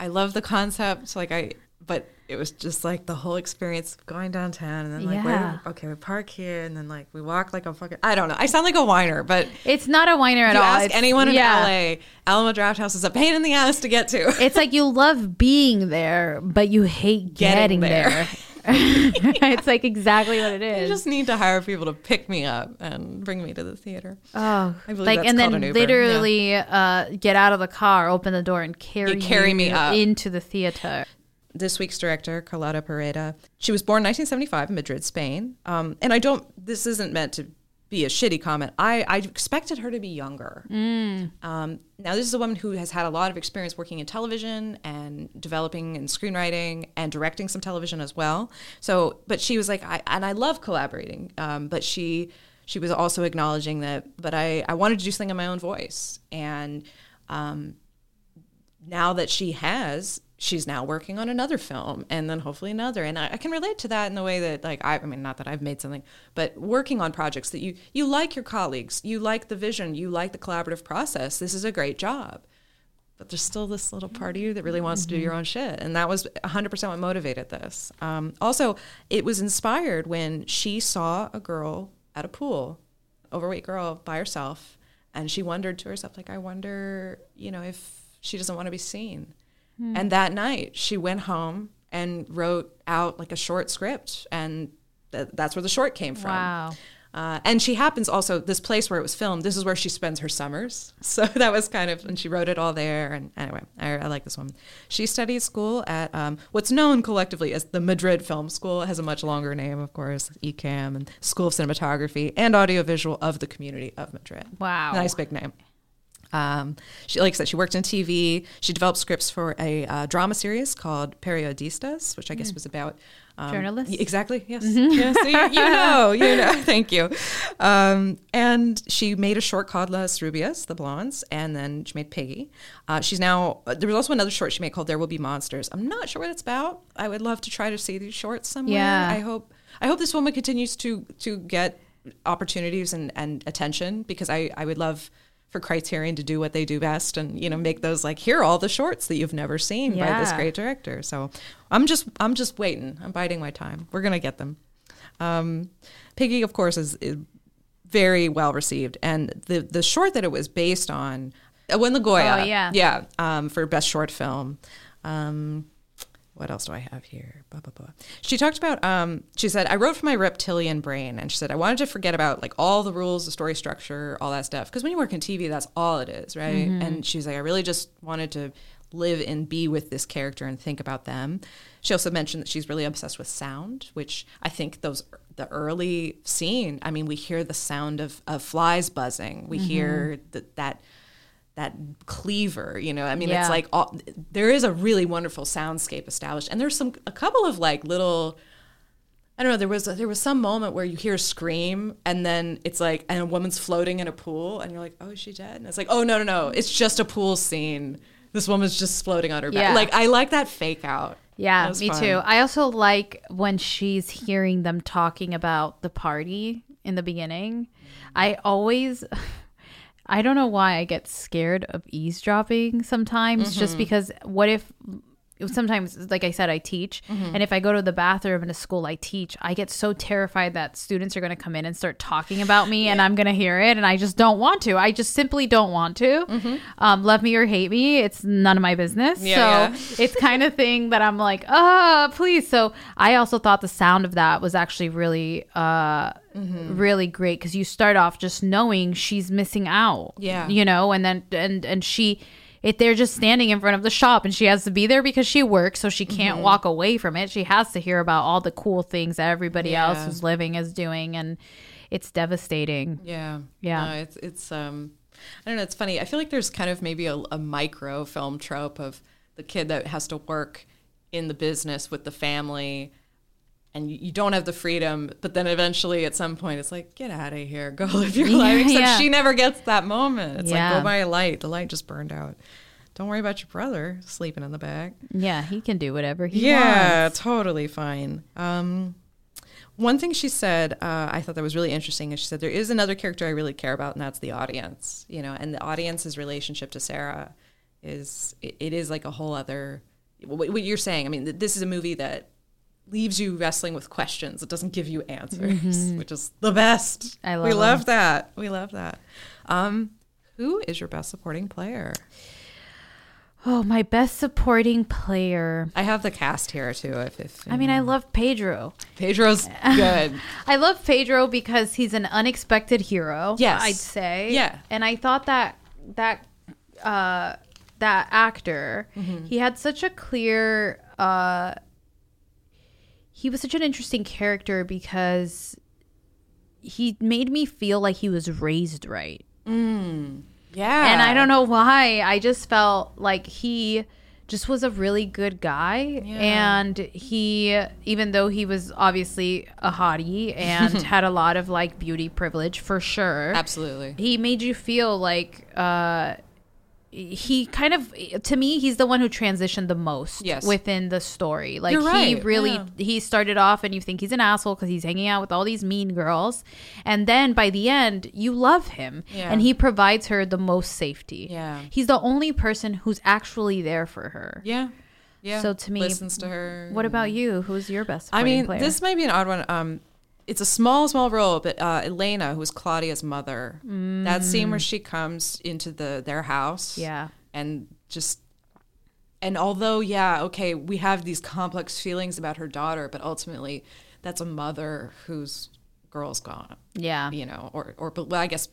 I love the concept. Like I but it was just like the whole experience of going downtown and then like Yeah. where okay, we park here and then like we walk like a fucking I don't know. I sound like a whiner, but it's not a whiner at you all. ask It's- anyone in yeah. LA, Alamo Draft House is a pain in the ass to get to. It's like you love being there, but you hate Getting getting, there. there. it's like exactly what it is. I just need to hire people to pick me up and bring me to the theater. Oh, I like that's and then an literally uh, get out of the car, open the door, and carry carry me up. into the theater. This week's director, Carlota Pereda. She was born 1975 in Madrid, Spain. Um, and I don't, this isn't meant to be a shitty comment. I, I expected her to be younger. Um, now, this is a woman who has had a lot of experience working in television and developing and screenwriting and directing some television as well. So, but she was like, I, and I love collaborating. Um, but she, she was also acknowledging that, but I, I wanted to do something in my own voice. And, um, now that she has, she's now working on another film and then hopefully another. And I, I can relate to that in the way that, like, I, I mean, not that I've made something, but working on projects that you you like your colleagues, you like the vision, you like the collaborative process. This is a great job. But there's still this little part of you that really wants to do your own shit. And that was 100% what motivated this. Um, also, it was inspired when she saw a girl at a pool, overweight girl by herself. And she wondered to herself, like, I wonder, you know, if she doesn't want to be seen. And that night, she went home and wrote out like a short script. And th- that's where the short came from. Wow. Uh, and she happens also this place where it was filmed. This is where she spends her summers. So that was kind of, and she wrote it all there. And anyway, I, I like this woman. She studied school at um, what's known collectively as the Madrid Film School. It has a much longer name, of course, ECAM and School of Cinematography and Audiovisual of the Community of Madrid. Wow. nice big name. Um, she, like I said, she worked in TV. She developed scripts for a uh, drama series called Periodistas, which I guess was about um, Journalists? y- Exactly. Yes. yes. You, you know. You know. Thank you. Um, and she made a short called Las Rubias, the Blondes, and then she made Piggy. Uh, she's now. uh, There was also another short she made called There Will Be Monsters. I'm not sure what it's about. I would love to try to see these shorts somewhere. Yeah. I hope. I hope this woman continues to to get opportunities and, and attention because I, I would love for Criterion to do what they do best and you know make those like here are all the shorts that you've never seen by this great director. So I'm just I'm just waiting. I'm biding my time. We're gonna get them. Um, Piggy, of course, is, is very well received, and the the short that it was based on uh, won the Goya. Oh, yeah. yeah, um, for best short film. Um, what else do I have here? Blah, blah, blah. She talked about, um, she said, I wrote for my reptilian brain. And she said, I wanted to forget about like all the rules, the story structure, all that stuff. Because when you work in TV, that's all it is, right? And she was like, I really just wanted to live and be with this character and think about them. She also mentioned that she's really obsessed with sound, which I think those, the early scene, I mean, we hear the sound of, of flies buzzing. We hear the, that, that cleaver, you know. I mean, Yeah. it's like all, there is a really wonderful soundscape established, and there's some a couple of like little. I don't know. There was there was some moment where you hear a scream, and then it's like, and a woman's floating in a pool, and you're like, oh, is she dead? And it's like, oh no no no, it's just a pool scene. This woman's just floating on her back. Yeah. Like I like that fake out. Yeah, me fun. too. I also like when she's hearing them talking about the party in the beginning. I always I don't know why I get scared of eavesdropping sometimes Mm-hmm. just because what if sometimes like i said i teach Mm-hmm. and if i go to the bathroom in a school i teach i get so terrified that students are going to come in and start talking about me and i'm going to hear it and i just don't want to i just simply don't want to um, love me or hate me it's none of my business Mm-hmm. Yeah, so it's kind of thing that i'm like ah please so i also thought the sound of that was actually really uh Mm-hmm. really great because you start off just knowing she's missing out Yeah. you know and then and and she it they're just standing in front of the shop and she has to be there because she works so she can't Mm-hmm. walk away from it she has to hear about all the cool things that everybody else who's living is doing and it's devastating Yeah. Yeah. No, it's it's um I don't know, it's funny. I feel like there's kind of maybe a, a micro film trope of the kid that has to work in the business with the family and you, you don't have the freedom, but then eventually at some point it's like, get out of here, go live your life. Except yeah. she never gets that moment. It's Yeah. like go buy a light. The light just burned out. Don't worry about your brother sleeping in the back. yeah he can do whatever he Yeah, wants totally fine. Um, one thing she said, uh, I thought that was really interesting, is she said there is another character I really care about, and that's the audience. You know, and the audience's relationship to Sarah is it, it is like a whole other. What, what you're saying, I mean, th- this is a movie that leaves you wrestling with questions. It doesn't give you answers, which is the best. Mm-hmm. I we love love that. We love that. Um, who is your best supporting player? oh my best supporting player I have the cast here too. If, if i mean i love pedro Pedro's good. I love Pedro because he's an unexpected hero. Yes. I'd say. Yeah. and I thought that that uh, that actor, Mm-hmm. he had such a clear. Uh, he was such an interesting character because he made me feel like he was raised right. Yeah. And I don't know why. I just felt like he just was a really good guy. And he, even though he was obviously a hottie and had a lot of like beauty privilege for sure, Absolutely. he made you feel like, uh, he kind of to me he's the one who transitioned the most Yes. within the story like You're he really yeah. he started off and you think he's an asshole because he's hanging out with all these mean girls and then by the end you love him Yeah. and he provides her the most safety Yeah. he's the only person who's actually there for her Yeah. Yeah. So to me, listens to her. what about you who's your best I mean, player? this might be an odd one. Um, it's a small, small role, but uh, Elena, who's Claudia's mother, that scene where she comes into the their house, yeah. and just and although yeah okay we have these complex feelings about her daughter but ultimately that's a mother whose girl's gone. Yeah. You know or or but well, i guess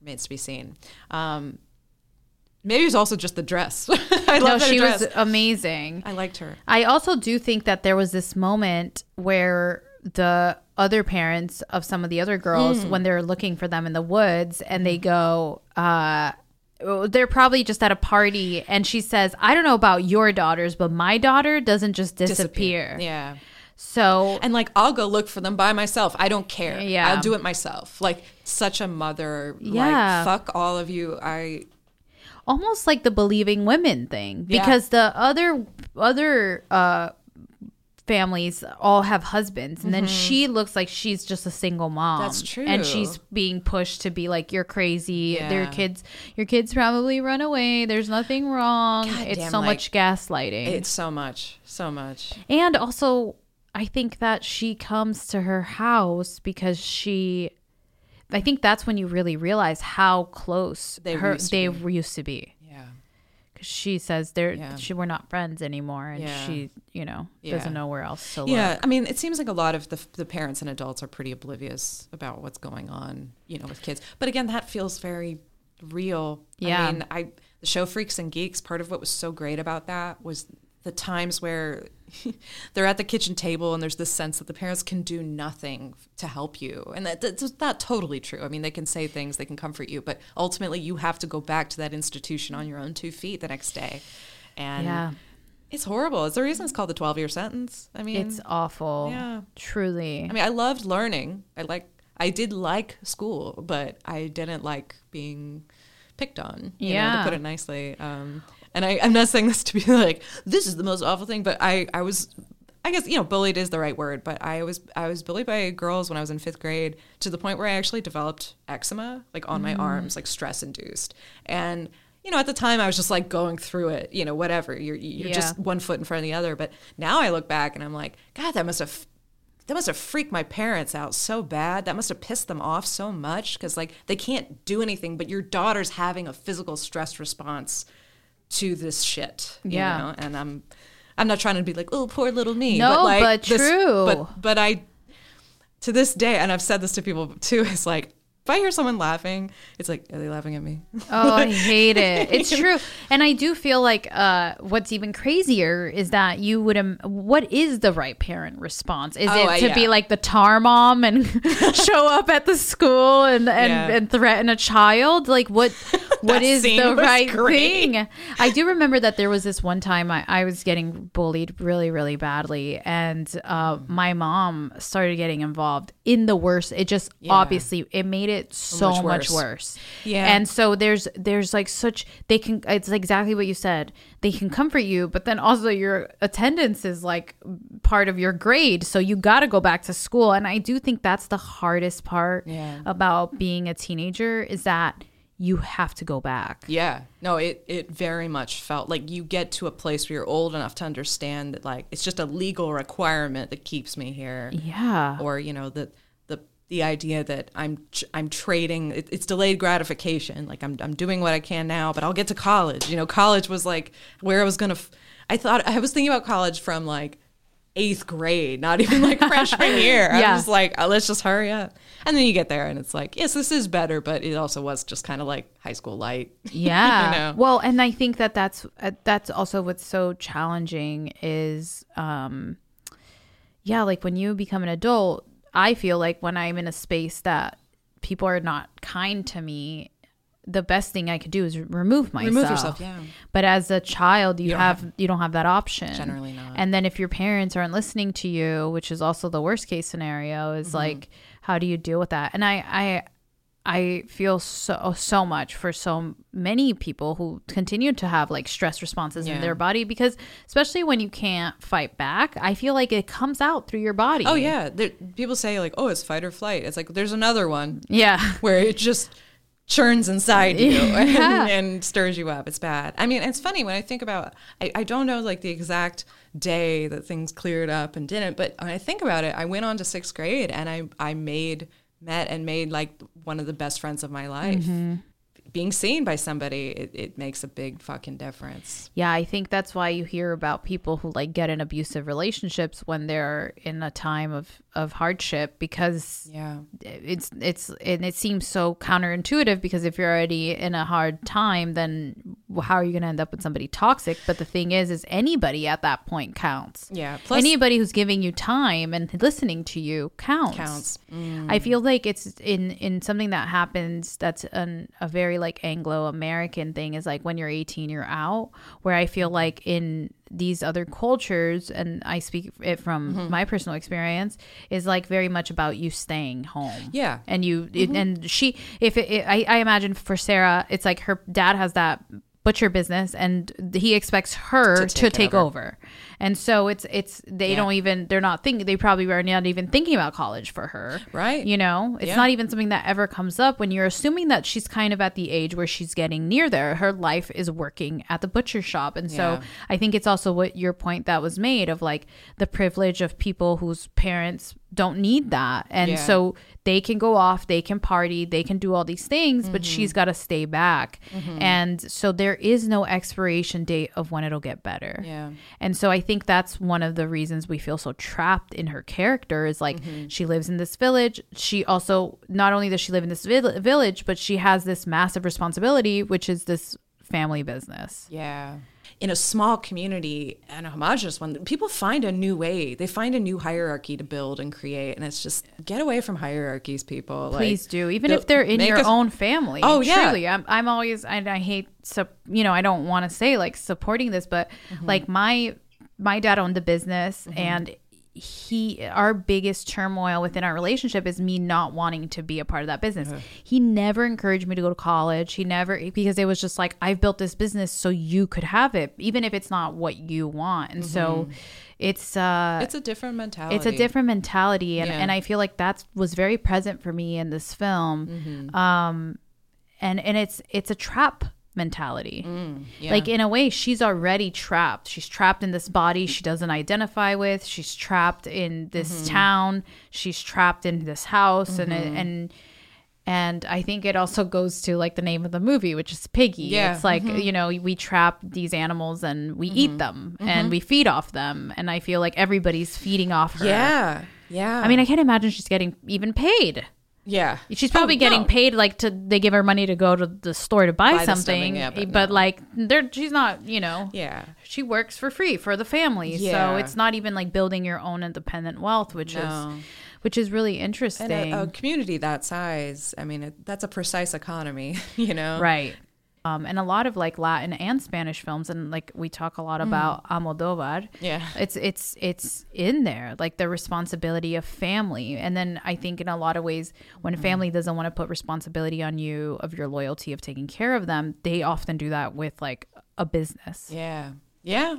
remains to be seen. Um maybe it's also just the dress. I no love she dress. was amazing. I liked her. I also do think that there was this moment where the other parents of some of the other girls, Hmm. when they're looking for them in the woods, and they go, uh, they're probably just at a party, and she says, "I don't know about your daughters, but my daughter doesn't just disappear." yeah So and like i'll go look for them by myself i don't care Yeah. i'll do it myself like such a mother Yeah. like fuck all of you i almost like the believing women thing Yeah. because the other other uh families all have husbands and then she looks like she's just a single mom. Mm-hmm. That's true. and she's being pushed to be like you're crazy. Their kids your kids probably run away. There's nothing wrong. God it's damn, so like, much gaslighting. it's so much so much. And also i think that she comes to her house because she i think that's when you really realize how close They her used to they be. used to be. yeah 'Cause she says they're Yeah. she we're not friends anymore and Yeah. she you know Yeah. doesn't know where else to live. Yeah, I mean, it seems like a lot of the, the parents and adults are pretty oblivious about what's going on, you know, with kids. But again, that feels very real. Yeah. I mean, I the show Freaks and Geeks. Part of what was so great about that was the times where they're at the kitchen table and there's this sense that the parents can do nothing to help you, and that, that's not totally true. I mean, they can say things, they can comfort you, but ultimately, you have to go back to that institution on your own two feet the next day. And yeah it's horrible. It's the reason it's called the 12 year sentence. I mean, it's awful yeah. truly I mean, I loved learning. I like, I did like school, but I didn't like being picked on. You know, Yeah. to put it nicely. Um, and I, I'm not saying this to be like this is the most awful thing, but I, I was, I guess you know, bullied is the right word. But I was, I was bullied by girls when I was in fifth grade to the point where I actually developed eczema, like on my mm. arms, like stress induced, and you know, at the time I was just like going through it, you know, whatever. You're you're Yeah. just one foot in front of the other. But now I look back and I'm like, God, that must have that must have freaked my parents out so bad. That must have pissed them off so much because like they can't do anything, but your daughter's having a physical stress response to this shit. you Yeah. know? and I'm I'm not trying to be like, oh, poor little me. No, like, but true. But but I to this day, and I've said this to people too. It's like if I hear someone laughing, it's like, are they laughing at me? Oh, I hate it. It's true. And I do feel like uh, what's even crazier is that you would, um, what is the right parent response? Is Oh, it to be like the tar mom and show up at the school and, and, Yeah. and threaten a child? Like what, what is the right great. thing? I do remember that there was this one time I, I was getting bullied really, really badly. And uh, my mom started getting involved in the worst. It just Yeah. obviously, it made it so much much worse. worse. Yeah. And so there's there's like such they can it's exactly what you said. They can comfort you, but then also your attendance is like part of your grade. So you got to go back to school. And I do think that's the hardest part Yeah. about being a teenager is that you have to go back. Yeah. No, it, it very much felt like you get to a place where you're old enough to understand that like it's just a legal requirement that keeps me here. Yeah. Or, you know, the the idea that I'm I'm trading it, it's delayed gratification. Like I'm I'm doing what I can now, but I'll get to college. You know, college was like where I was going to f- I thought I was thinking about college from like eighth grade, not even like freshman year. I was like, oh, let's just hurry up. And then you get there and it's like, yes, this is better, but it also was just kind of like high school light. Yeah. You know? Well, and I think that that's uh, that's also what's so challenging is um yeah, like when you become an adult, I feel like when I'm in a space that people are not kind to me, the best thing I could do is remove myself. Remove yourself, yeah. But as a child, you, don't have, you don't have that option. Generally not. And then if your parents aren't listening to you, which is also the worst case scenario, is Mm-hmm. like how do you deal with that? And I I I feel so so much for so many people who continue to have like stress responses in their body because especially when you can't fight back, I feel like it comes out through your body. Oh yeah, there, people say like, "Oh, it's fight or flight." It's like there's another one Yeah. where it just churns inside you Yeah. and, and stirs you up. It's bad. I mean, it's funny when I think about. I, I don't know like the exact day that things cleared up and didn't, but when I think about it, I went on to sixth grade and I I made met and made like one of the best friends of my life. Mm-hmm. Being seen by somebody, it, it makes a big fucking difference. Yeah, I think that's why you hear about people who like get in abusive relationships when they're in a time of of hardship because Yeah. it's it's and it seems so counterintuitive because if you're already in a hard time then how are you going to end up with somebody toxic but the thing is is anybody at that point counts Yeah. Plus, anybody who's giving you time and listening to you counts Counts. i mm. feel like it's in in something that happens that's an, a very like anglo-american thing is like when you're 18 you're out where i feel mm-hmm. like in these other cultures and i speak it from Mm-hmm. my personal experience is like very much about you staying home Yeah. and you it, and she if it, it I, I imagine for sarah it's like her dad has that butcher business and he expects her to To take, take it over. And so it's it's they Yeah. don't even they're not thinking they probably are not even thinking about college for her Right. you know it's Yeah. not even something that ever comes up when you're assuming that she's kind of at the age where she's getting near there her life is working at the butcher shop and so Yeah. i think it's also what your point that was made of like the privilege of people whose parents don't need that and so they can go off they can party they can do all these things but Mm-hmm. she's got to stay back and so there is no expiration date of when it'll get better Yeah. and so I think that's one of the reasons we feel so trapped in her character is like Mm-hmm. she lives in this village. She also, not only does she live in this vill- village, but she has this massive responsibility, which is this family business. Yeah. In a small community and a homogenous one, people find a new way. They find a new hierarchy to build and create. And it's just get away from hierarchies, people. Please like, do, even if they're in your a- own family. Oh, yeah. truly. I'm, I'm always, I, I hate, sup- you know, I don't want to say like supporting this, but Mm-hmm. like my, my dad owned a business and he our biggest turmoil within our relationship is me not wanting to be a part of that business. He never encouraged me to go to college. He never because it was just like I've built this business so you could have it even if it's not what you want. And so it's uh It's a different mentality. it's a different mentality and, Yeah. and i feel like that was very present for me in this film Mm-hmm. um and and it's it's a trap mentality. Mm, yeah. Like in a way, she's already trapped. She's trapped in this body she doesn't identify with. She's trapped in this Mm-hmm. town. She's trapped in this house, and it, and and I think it also goes to like the name of the movie, which is Piggy. Yeah. It's like Mm-hmm. you know we trap these animals and we eat them and we feed off them, and I feel like everybody's feeding off her. yeah, yeah. I mean, I can't imagine she's getting even paid. Yeah, She's probably Oh, getting no. paid like to they give her money to go to the store to buy, Buy something, yeah, but, but no. like they're she's not, you know. Yeah, She works for free for the family. So it's not even like building your own independent wealth, which No. is which is really interesting. and a, a community that size. I mean, it, that's a precise economy. You know, right. Um, and a lot of like Latin and Spanish films, and like we talk a lot about Almodovar. Mm. Yeah. it's it's it's in there, like the responsibility of family. And then I think in a lot of ways, when Mm. family doesn't want to put responsibility on you of your loyalty of taking care of them, they often do that with like a business. Yeah, yeah,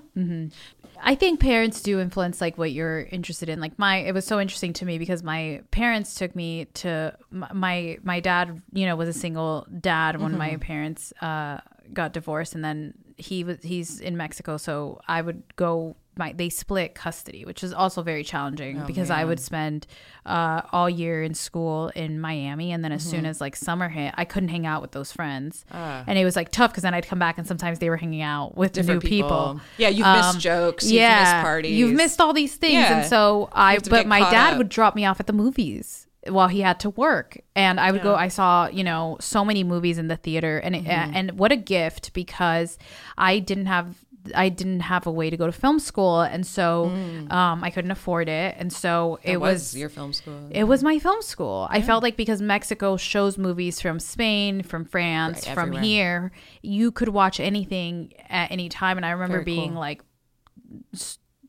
I think parents do influence like what you're interested in. Like my, it was so interesting to me because my parents took me to my my dad. You know, was a single dad when my parents uh, got divorced, and then he was he's in Mexico, so I would go. My they split custody, which is also very challenging because I would spend uh, all year in school in Miami, and then as soon as like summer hit, I couldn't hang out with those friends, and it was like tough because then I'd come back and sometimes they were hanging out with Different new people. people. Yeah, you've missed jokes, you've missed parties. Um, You've missed all these things. Yeah. And so I, but my dad up. would drop me off at the movies while he had to work. And I would go, I saw, you know, so many movies in the theater and, it, Mm-hmm. and what a gift because I didn't have, I didn't have a way to go to film school. And so um, I couldn't afford it. And so it It was, was your film school. it was my film school. I felt like because Mexico shows movies from Spain, from France, Right, from here, you could watch anything at any time. And I remember Very being cool. like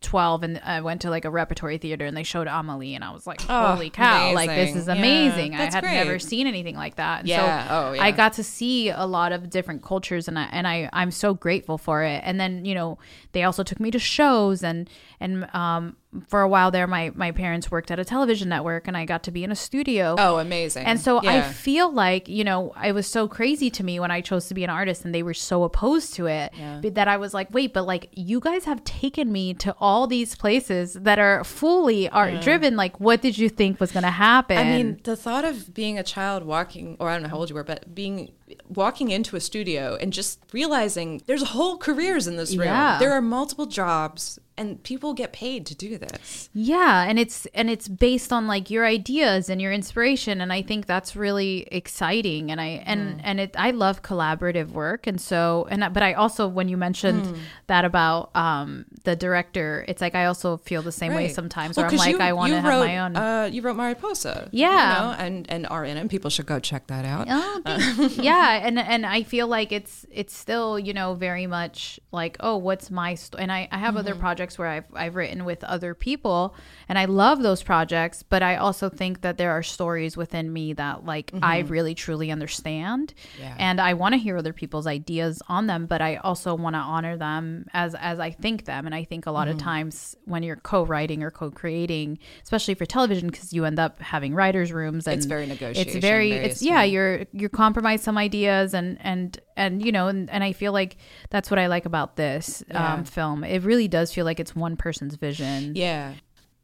12 and I went to like a repertory theater and they showed Amelie and I was like, Oh, holy cow, like this is amazing. amazing. Yeah, I had never seen anything like that. And Yeah. So Oh, yeah. I got to see a lot of different cultures and I, and I, I'm so grateful for it. And then, you know, they also took me to shows and, and, um, for a while there, my, my parents worked at a television network and I got to be in a studio. Oh, amazing. And so I feel like, you know, it was so crazy to me when I chose to be an artist and they were so opposed to it Yeah. but that I was like, wait, but like you guys have taken me to all these places that are fully art driven. Like, what did you think was going to happen? I mean, the thought of being a child walking, or I don't know how old you were, but being walking into a studio and just realizing there's whole careers in this room. Yeah. There are multiple jobs, and people get paid to do this. Yeah, and it's and it's based on like your ideas and your inspiration and I think that's really exciting and I and Mm. and it I love collaborative work and so and but I also when you mentioned Mm. that about um the director it's like I also feel the same way sometimes Well, where I'm like you- I want to have wrote, my own Uh, you wrote Mariposa. Yeah. you know, and and are in it. and People should go check that out. Oh, thanks. yeah, and and I feel like it's it's still you know very much like oh what's my st-? and I I have other projects where I've I've written with other people and I love those projects, but I also think that there are stories within me that like I really truly understand, Yeah. and I want to hear other people's ideas on them, but I also want to honor them as as I think them, and I think a lot of times when you're co-writing or co-creating, especially for television, because you end up having writers' rooms and It's very it's negotiation very based, it's yeah yeah. you're you're compromise some ideas and and and you know and, and i feel like that's what i like about this Yeah. um, film it really does feel like it's one person's vision Yeah,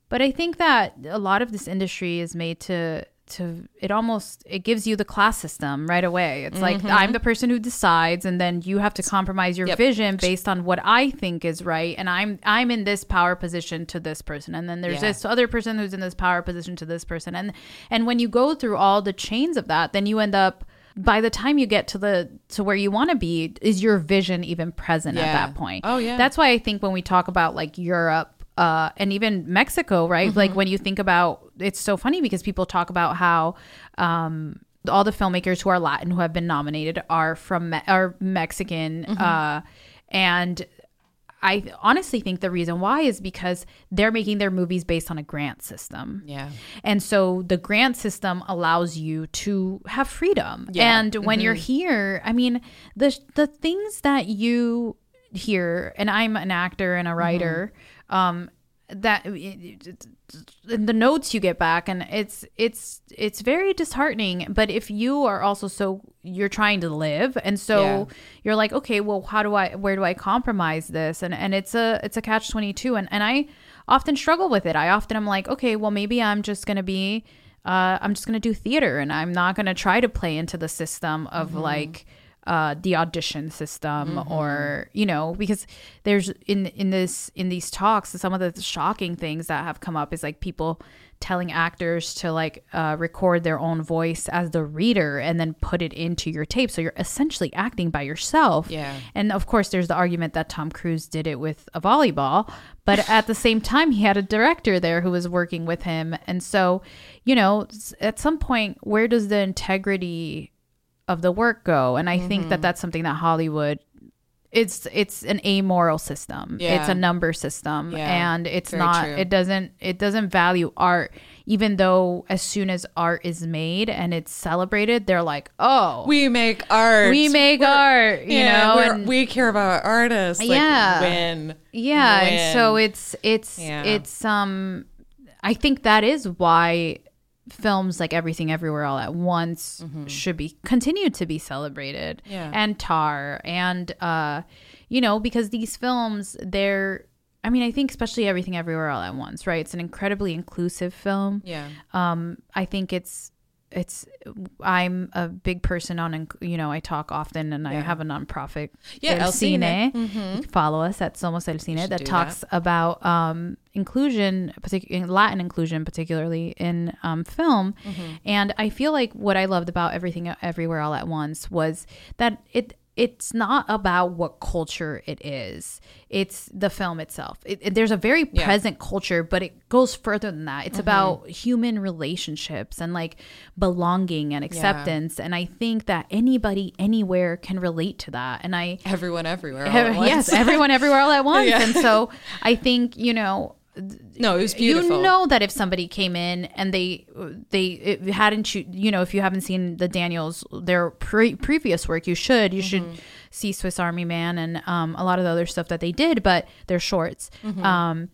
but i think that a lot of this industry is made to to it almost it gives you the class system right away it's like i'm the person who decides and then you have to compromise your Yep. vision based on what i think is right and i'm i'm in this power position to this person and then there's Yeah. this other person who's in this power position to this person and and when you go through all the chains of that then you end up by the time you get to the to where you want to be is your vision even present at that point Oh, yeah. that's why i think when we talk about like europe uh, and even Mexico, right? Mm-hmm. Like when you think about, it's so funny because people talk about how um, all the filmmakers who are Latin who have been nominated are from Me- are Mexican, Mm-hmm. uh, and I honestly think the reason why is because they're making their movies based on a grant system. yeah. And so the grant system allows you to have freedom. Yeah. And when you're here, I mean, the the things that you hear, and I'm an actor and a writer, um, that the notes you get back and it's it's it's very disheartening. But if you are also so you're trying to live and so Yeah. you're like okay well how do i where do i compromise this? And and it's a it's a catch 22 and and i often struggle with it. I often am like okay well maybe i'm just gonna be uh i'm just gonna do theater and i'm not gonna try to play into the system of like uh, the audition system or you know because there's in in this in these talks some of the shocking things that have come up is like people telling actors to like uh, record their own voice as the reader and then put it into your tape. So you're essentially acting by yourself. Yeah. and of course there's the argument that tom cruise did it with a volleyball but at the same time he had a director there who was working with him. And so you know at some point where does the integrity of the work go and i think Mm-hmm. that that's something that hollywood it's it's an amoral system Yeah. it's a number system Yeah, and it's very not true. it doesn't it doesn't value art even though as soon as art is made and it's celebrated they're like oh We make art. we make art you yeah, know we're- and we care about artists. Like, Yeah. When. yeah and so it's it's it's um i think that is why films like everything everywhere all at once should be continued to be celebrated Mm-hmm. Yeah. and tar and uh you know because these films they're i mean i think especially everything everywhere all at once right it's an incredibly inclusive film Yeah. um i think it's it's i'm a big person on you know i talk often and i have a nonprofit Yeah, El El Cine. Cine. Can follow us at somos el cine that talks about um inclusion partic- in latin inclusion particularly in um, film Mm-hmm. and i feel like what i loved about everything everywhere all at once was that it it's not about what culture it is it's the film itself it, it- there's a very Yeah. Mm-hmm. present culture but it goes further than that it's about human relationships and like belonging and acceptance and i think that anybody anywhere can relate to that and i Everyone everywhere. all Ev- at once. yes, everyone everywhere all at once. Yeah. And so I think, you know, no, it was beautiful. you know that if somebody came in and they they hadn't you, you know if you haven't seen the Daniels their pre- previous work you should you should Mm-hmm. see Swiss Army Man and um, a lot of the other stuff that they did but they're shorts Mm-hmm. um,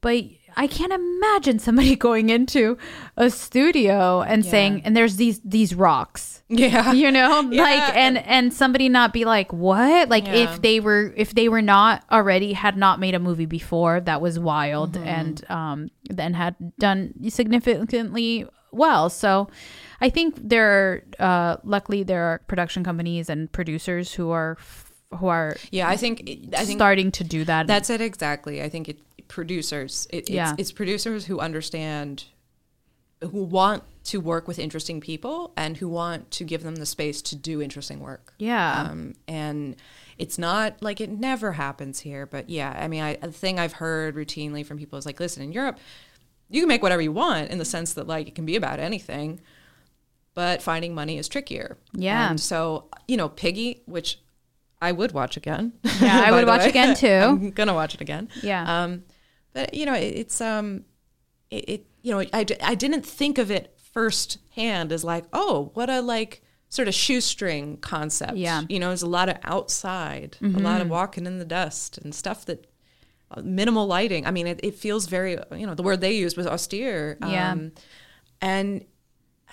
but I can't imagine somebody going into a studio and saying and there's these these rocks Yeah. you know Yeah. like and and somebody not be like what like Yeah. if they were if they were not already had not made a movie before that was wild Mm-hmm. and um then had done significantly well so i think there are uh luckily there are production companies and producers who are f- who are Yeah, I think I think starting to do that that's it exactly. I think it producers. It, it's, Yeah. it's producers who understand, who want to work with interesting people and who want to give them the space to do interesting work. yeah Um, and it's not like it never happens here, but yeah, I mean, I, the thing I've heard routinely from people is like, listen, in Europe, you can make whatever you want in the sense that like it can be about anything, but finding money is trickier. Yeah. And so, you know, Piggy, which I would watch again. Yeah, I would watch way. again, too. I'm gonna watch it again. Yeah. Um, but you know, it, it's um, it, it you know, I, I didn't think of it firsthand as like, oh, what a like sort of shoestring concept. Yeah. You know, there's a lot of outside, a lot of walking in the dust and stuff that uh, minimal lighting. I mean, it, it feels very, you know, the word they used was austere. Yeah. Um, and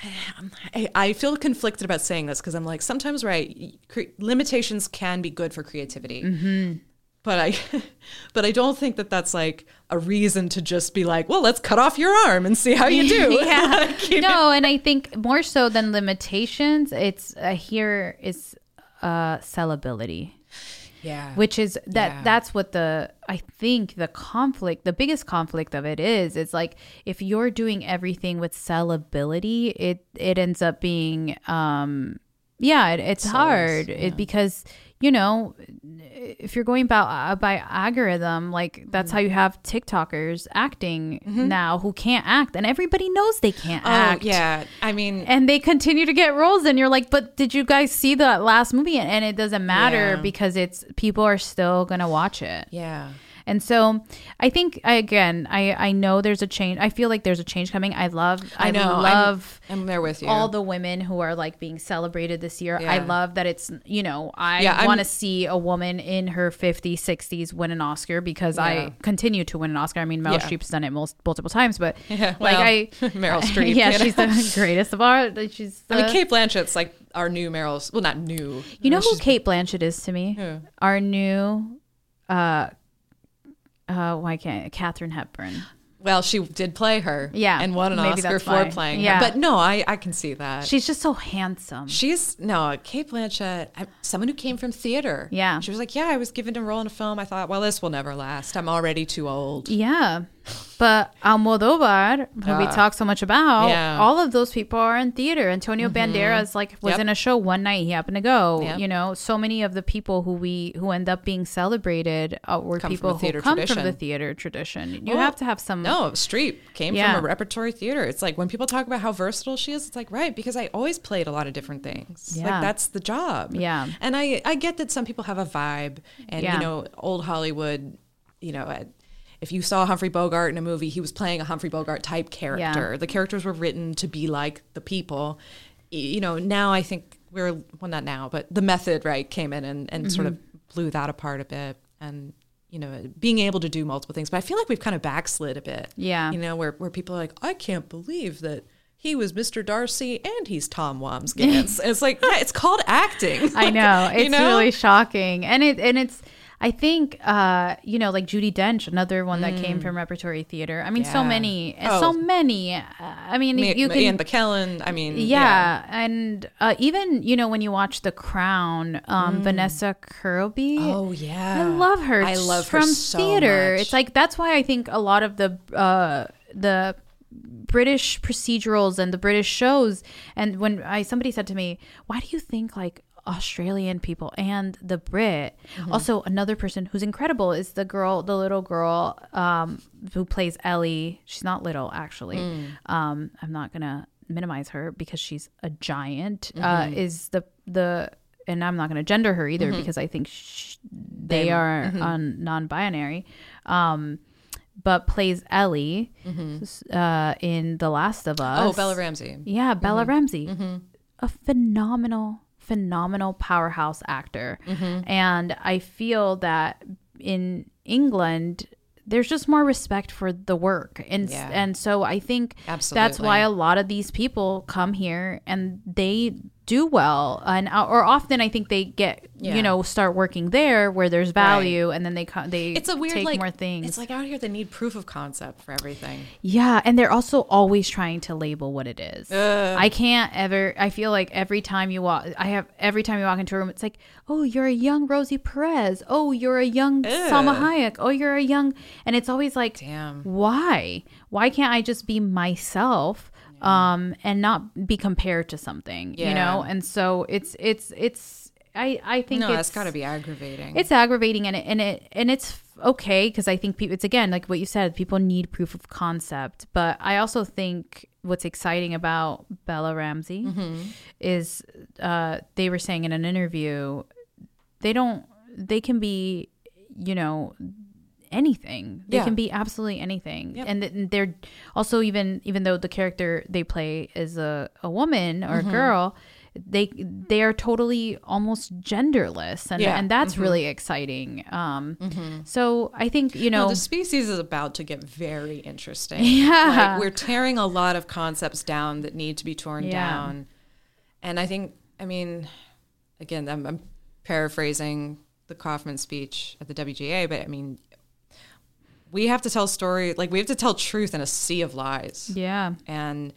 I, I feel conflicted about saying this because I'm like, sometimes, right, cre- limitations can be good for creativity. Mm-hmm. But I, but I don't think that that's like a reason to just be like, well, let's cut off your arm and see how you do. yeah. Like, you know? no, and I think more so than limitations, it's uh, here is uh, sellability. Yeah. which is that Yeah. that's what the i think the conflict the biggest conflict of it is it's like if you're doing everything with sellability it it ends up being um yeah it, it's hard it, because you know if you're going about uh, by algorithm like that's Mm-hmm. how you have tiktokers acting now who can't act and everybody knows they can't oh, act yeah. I mean, and they continue to get roles and you're like but did you guys see that last movie and it doesn't matter Yeah. because it's people are still gonna watch it yeah. And so I think I again I I know there's a change. I feel like there's a change coming. I love I, I know. I'm- love I'm there with you. all the women who are like being celebrated this year. I love that it's you know I Yeah, I'm- want to see a woman in her 50s, 60s win an Oscar because Yeah. I continue to win an Oscar. I mean, Meryl Yeah. Streep's done it most, multiple times, but Yeah, like I Meryl Streep, yeah, she's know? the greatest of all. She's I mean, Cate Blanchett's like our new Meryl. Well, not new. You know who Cate Blanchett is to me? Who? Our new, uh, uh, why can't Katharine Hepburn? Well, she did play her. Yeah, and won an Oscar for why. playing Yeah. her. But no, I I can see that. She's just so handsome. She's no Cate Blanchett. I, someone who came from theater. Yeah. she was like, yeah, I was given a role in a film. I thought, well, this will never last. I'm already too old. Yeah. But Almodovar, who we Ah. talk so much about, Yeah. all of those people are in theater. Antonio Banderas like was Yep. in a show one night. He happened to go. Yep. You know, so many of the people who we who end up being celebrated uh, were Come people who come from the theater tradition. You Well, have to have some. No, Streep came Yeah. from a repertory theater. It's like when people talk about how versatile she is, it's like right because I always played a lot of different things. Yeah. Like that's the job. Yeah. and I I get that some people have a vibe, and Yeah. you know, old Hollywood, you know. If you saw Humphrey Bogart in a movie, he was playing a Humphrey Bogart type character. The characters were written to be like the people. You know, now I think we're well, not now, but the method right came in and, and sort of Mm-hmm. blew that apart a bit, and you know, being able to do multiple things. But I feel like we've kind of backslid a bit. Yeah. you know, where where people are like, I can't believe that. He was Mr. Darcy and he's Tom Wambsgans. And it's like, yeah, it's called acting. I know You it's know? really shocking, and it and it's. I think uh, you know, like Judi Dench, another one that came from repertory theater. I mean, so Mm. Many, Oh. so many. Uh, I mean, Ma- you can And Ian McKellen. I mean, yeah, and uh, even you know when you watch The Crown, um, Vanessa Kirby. Mm. Oh yeah, I love her. I love her from so theater. much. It's like that's why I think a lot of the uh, the British procedurals and the British shows. And when I somebody said to me, "Why do you think like?" Australian people and the Brit. Mm-hmm. Also, another person who's incredible is the girl, the little girl um, who plays Ellie. She's not little, actually. Mm. Um, I'm not gonna minimize her because she's a giant. Mm-hmm. Uh, is the the and I'm not gonna gender her either because I think sh- they, They- are mm-hmm. on non-binary. Um, but plays Ellie s- uh, in The Last of Us. Mm-hmm. Oh, Bella Ramsey. Yeah, Bella Mm-hmm. Ramsey. A phenomenal, phenomenal powerhouse actor. Mm-hmm. And I feel that in England, there's just more respect for the work. And Yeah. and so I think that's why a lot of these people come here and they do well and uh, or often I think they get Yeah. you know start working there where there's value and then they co- they It's a weird take like more things. It's like out here they need proof of concept for everything. Yeah, and they're also always trying to label what it is. I can't ever. I feel like every time you walk, I have every time you walk into a room, it's like, oh, you're a young Rosie Perez. Oh, you're a young Salma Hayek. Oh, you're a young, and it's always like, Damn. why? Why can't I just be myself? Um, and not be compared to something, you know. And so it's it's it's. I I think No, it's, that's got to be aggravating. it's aggravating and it and it and it's okay because I think people it's again like what you said people need proof of concept but I also think what's exciting about Bella Ramsey Mm-hmm. is uh they were saying in an interview they don't they can be you know anything they Yeah. can be absolutely anything and and they're also even even though the character they play is a, a woman or Mm-hmm. a girl they they are totally almost genderless and Yeah. Mm-hmm. and that's really exciting um so i think you no, know the species is about to get very interesting. Yeah. Like, we're tearing a lot of concepts down that need to be torn Yeah. down. And I think, I mean, again, I'm, I'm paraphrasing the Kaufman speech at the WGA, but I mean, we have to tell story, like we have to tell truth in a sea of lies. yeah and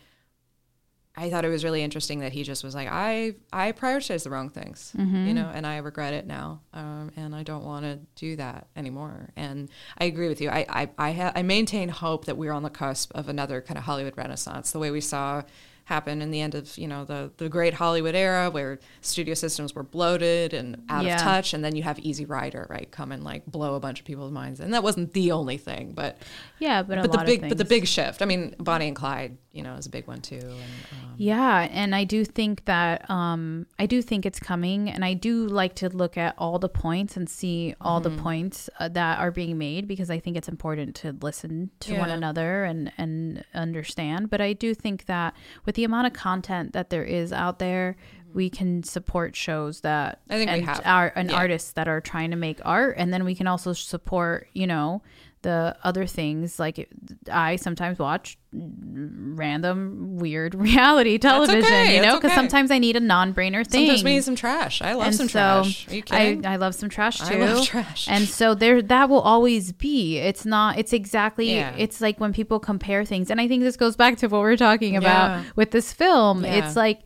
I thought it was really interesting that he just was like, I I prioritized the wrong things, you know, and I regret it now, um, and I don't want to do that anymore. And I agree with you. I I I, ha- I maintain hope that we're on the cusp of another kind of Hollywood renaissance, the way we saw happened in the end of you know the the great Hollywood era where studio systems were bloated and out Yeah. of touch, and then you have Easy Rider right come and like blow a bunch of people's minds, and that wasn't the only thing, but Yeah, but a but the big but the big shift. I mean, Bonnie and Clyde, you know, is a big one too. And, um, Yeah, and I do think that um I do think it's coming and I do like to look at all the points and see all Mm-hmm. the points uh, that are being made because I think it's important to listen to one another and and understand, but I do think that with the amount of content that there is out there, we can support shows that I think we and have. are and Yeah. artists that are trying to make art and then we can also support, you know, the other things like I sometimes watch random weird reality television, okay, you know, because okay. sometimes I need a non-brainer thing. sometimes we need some trash. I love and some so trash. Are you kidding? I, I love some trash too I love trash. And so there that will always be. It's not it's exactly Yeah. it's like when people compare things. And I think this goes back to what we're talking about Yeah. with this film. Yeah. It's like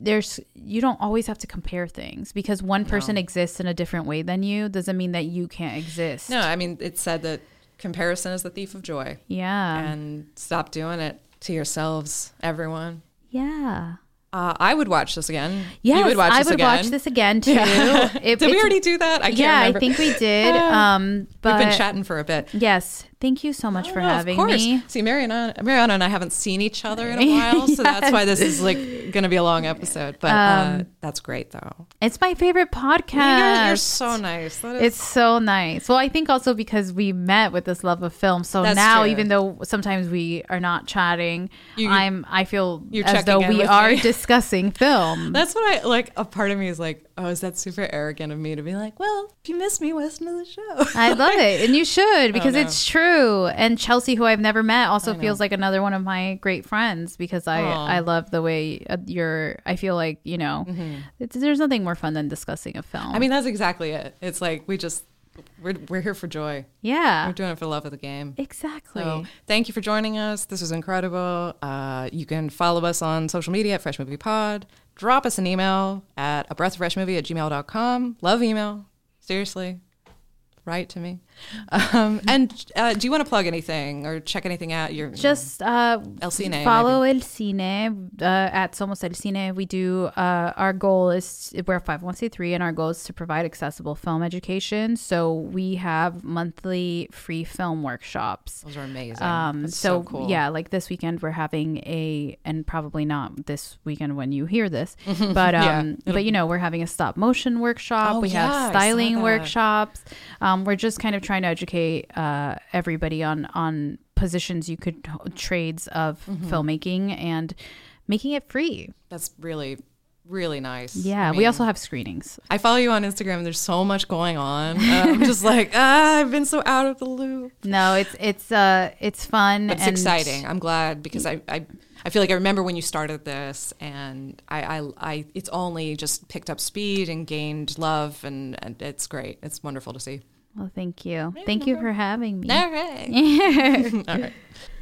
there's you don't always have to compare things because one person exists in a different way than you doesn't mean that you can't exist. no, I mean, it's said that comparison is the thief of joy, Yeah. and stop doing it to yourselves, everyone. yeah. Uh, I would watch this again. Yes, you would watch I this would again. watch this again too. It- Did we already do that? I can't yeah, remember. I think we did. Um, but We've been chatting for a bit. yes, thank you so much for Oh, of having course. me. See, Mariana, Mariana and I haven't seen each other in a while, so that's why this is like going to be a long episode. But uh, Um, that's great, though. It's my favorite podcast. You're, you're so nice. That is, It's so nice. Well, I think also because we met with this love of film, so That's now true. even though sometimes we are not chatting, You- I'm I feel You're as though we are me. discussing film. that's what I like. A part of me is like, oh, is that super arrogant of me to be like, well, if you miss me, listen to the show. I love it, and you should because no. it's true. And Chelsea, who I've never met, also feels like another one of my great friends because I. I love the way uh, you're. I feel like you know, it's, there's nothing more fun than discussing a film. Mm-hmm. I mean, that's exactly it. It's like we just we're we're here for joy. yeah, We're doing it for love of the game. exactly. So thank you for joining us. This was incredible. Uh, you can follow us on social media at Fresh Movie Pod. Drop us an email at a breath of fresh movie at gmail.com. Love email. Seriously. Write to me. Um, and uh, do you want to plug anything or check anything out? Your just uh El Cine, follow El Cine uh, at Somos El Cine. We do uh, our goal is we're a 501c3 and our goal is to provide accessible film education. So we have monthly free film workshops. those are amazing. Um, That's so, so, cool. yeah, like this weekend we're having a, and probably not this weekend when you hear this, but Yeah, um, but you know we're having a stop motion workshop. Oh, we yeah, have styling workshops. Um, we're just kind of trying to educate uh, everybody on on positions you could trades of Mm-hmm. filmmaking and making it free. That's really, really nice. Yeah, I we also have screenings. I follow you on Instagram. There's so much going on. Uh, I'm just like, ah, I've been so out of the loop. No, it's it's uh it's fun. It's exciting. I'm glad because I, I I feel like I remember when you started this, and I, I, I it's only just picked up speed and gained love, and, and it's great. It's wonderful to see. Well, thank you. Thank you for having me. All right. All right.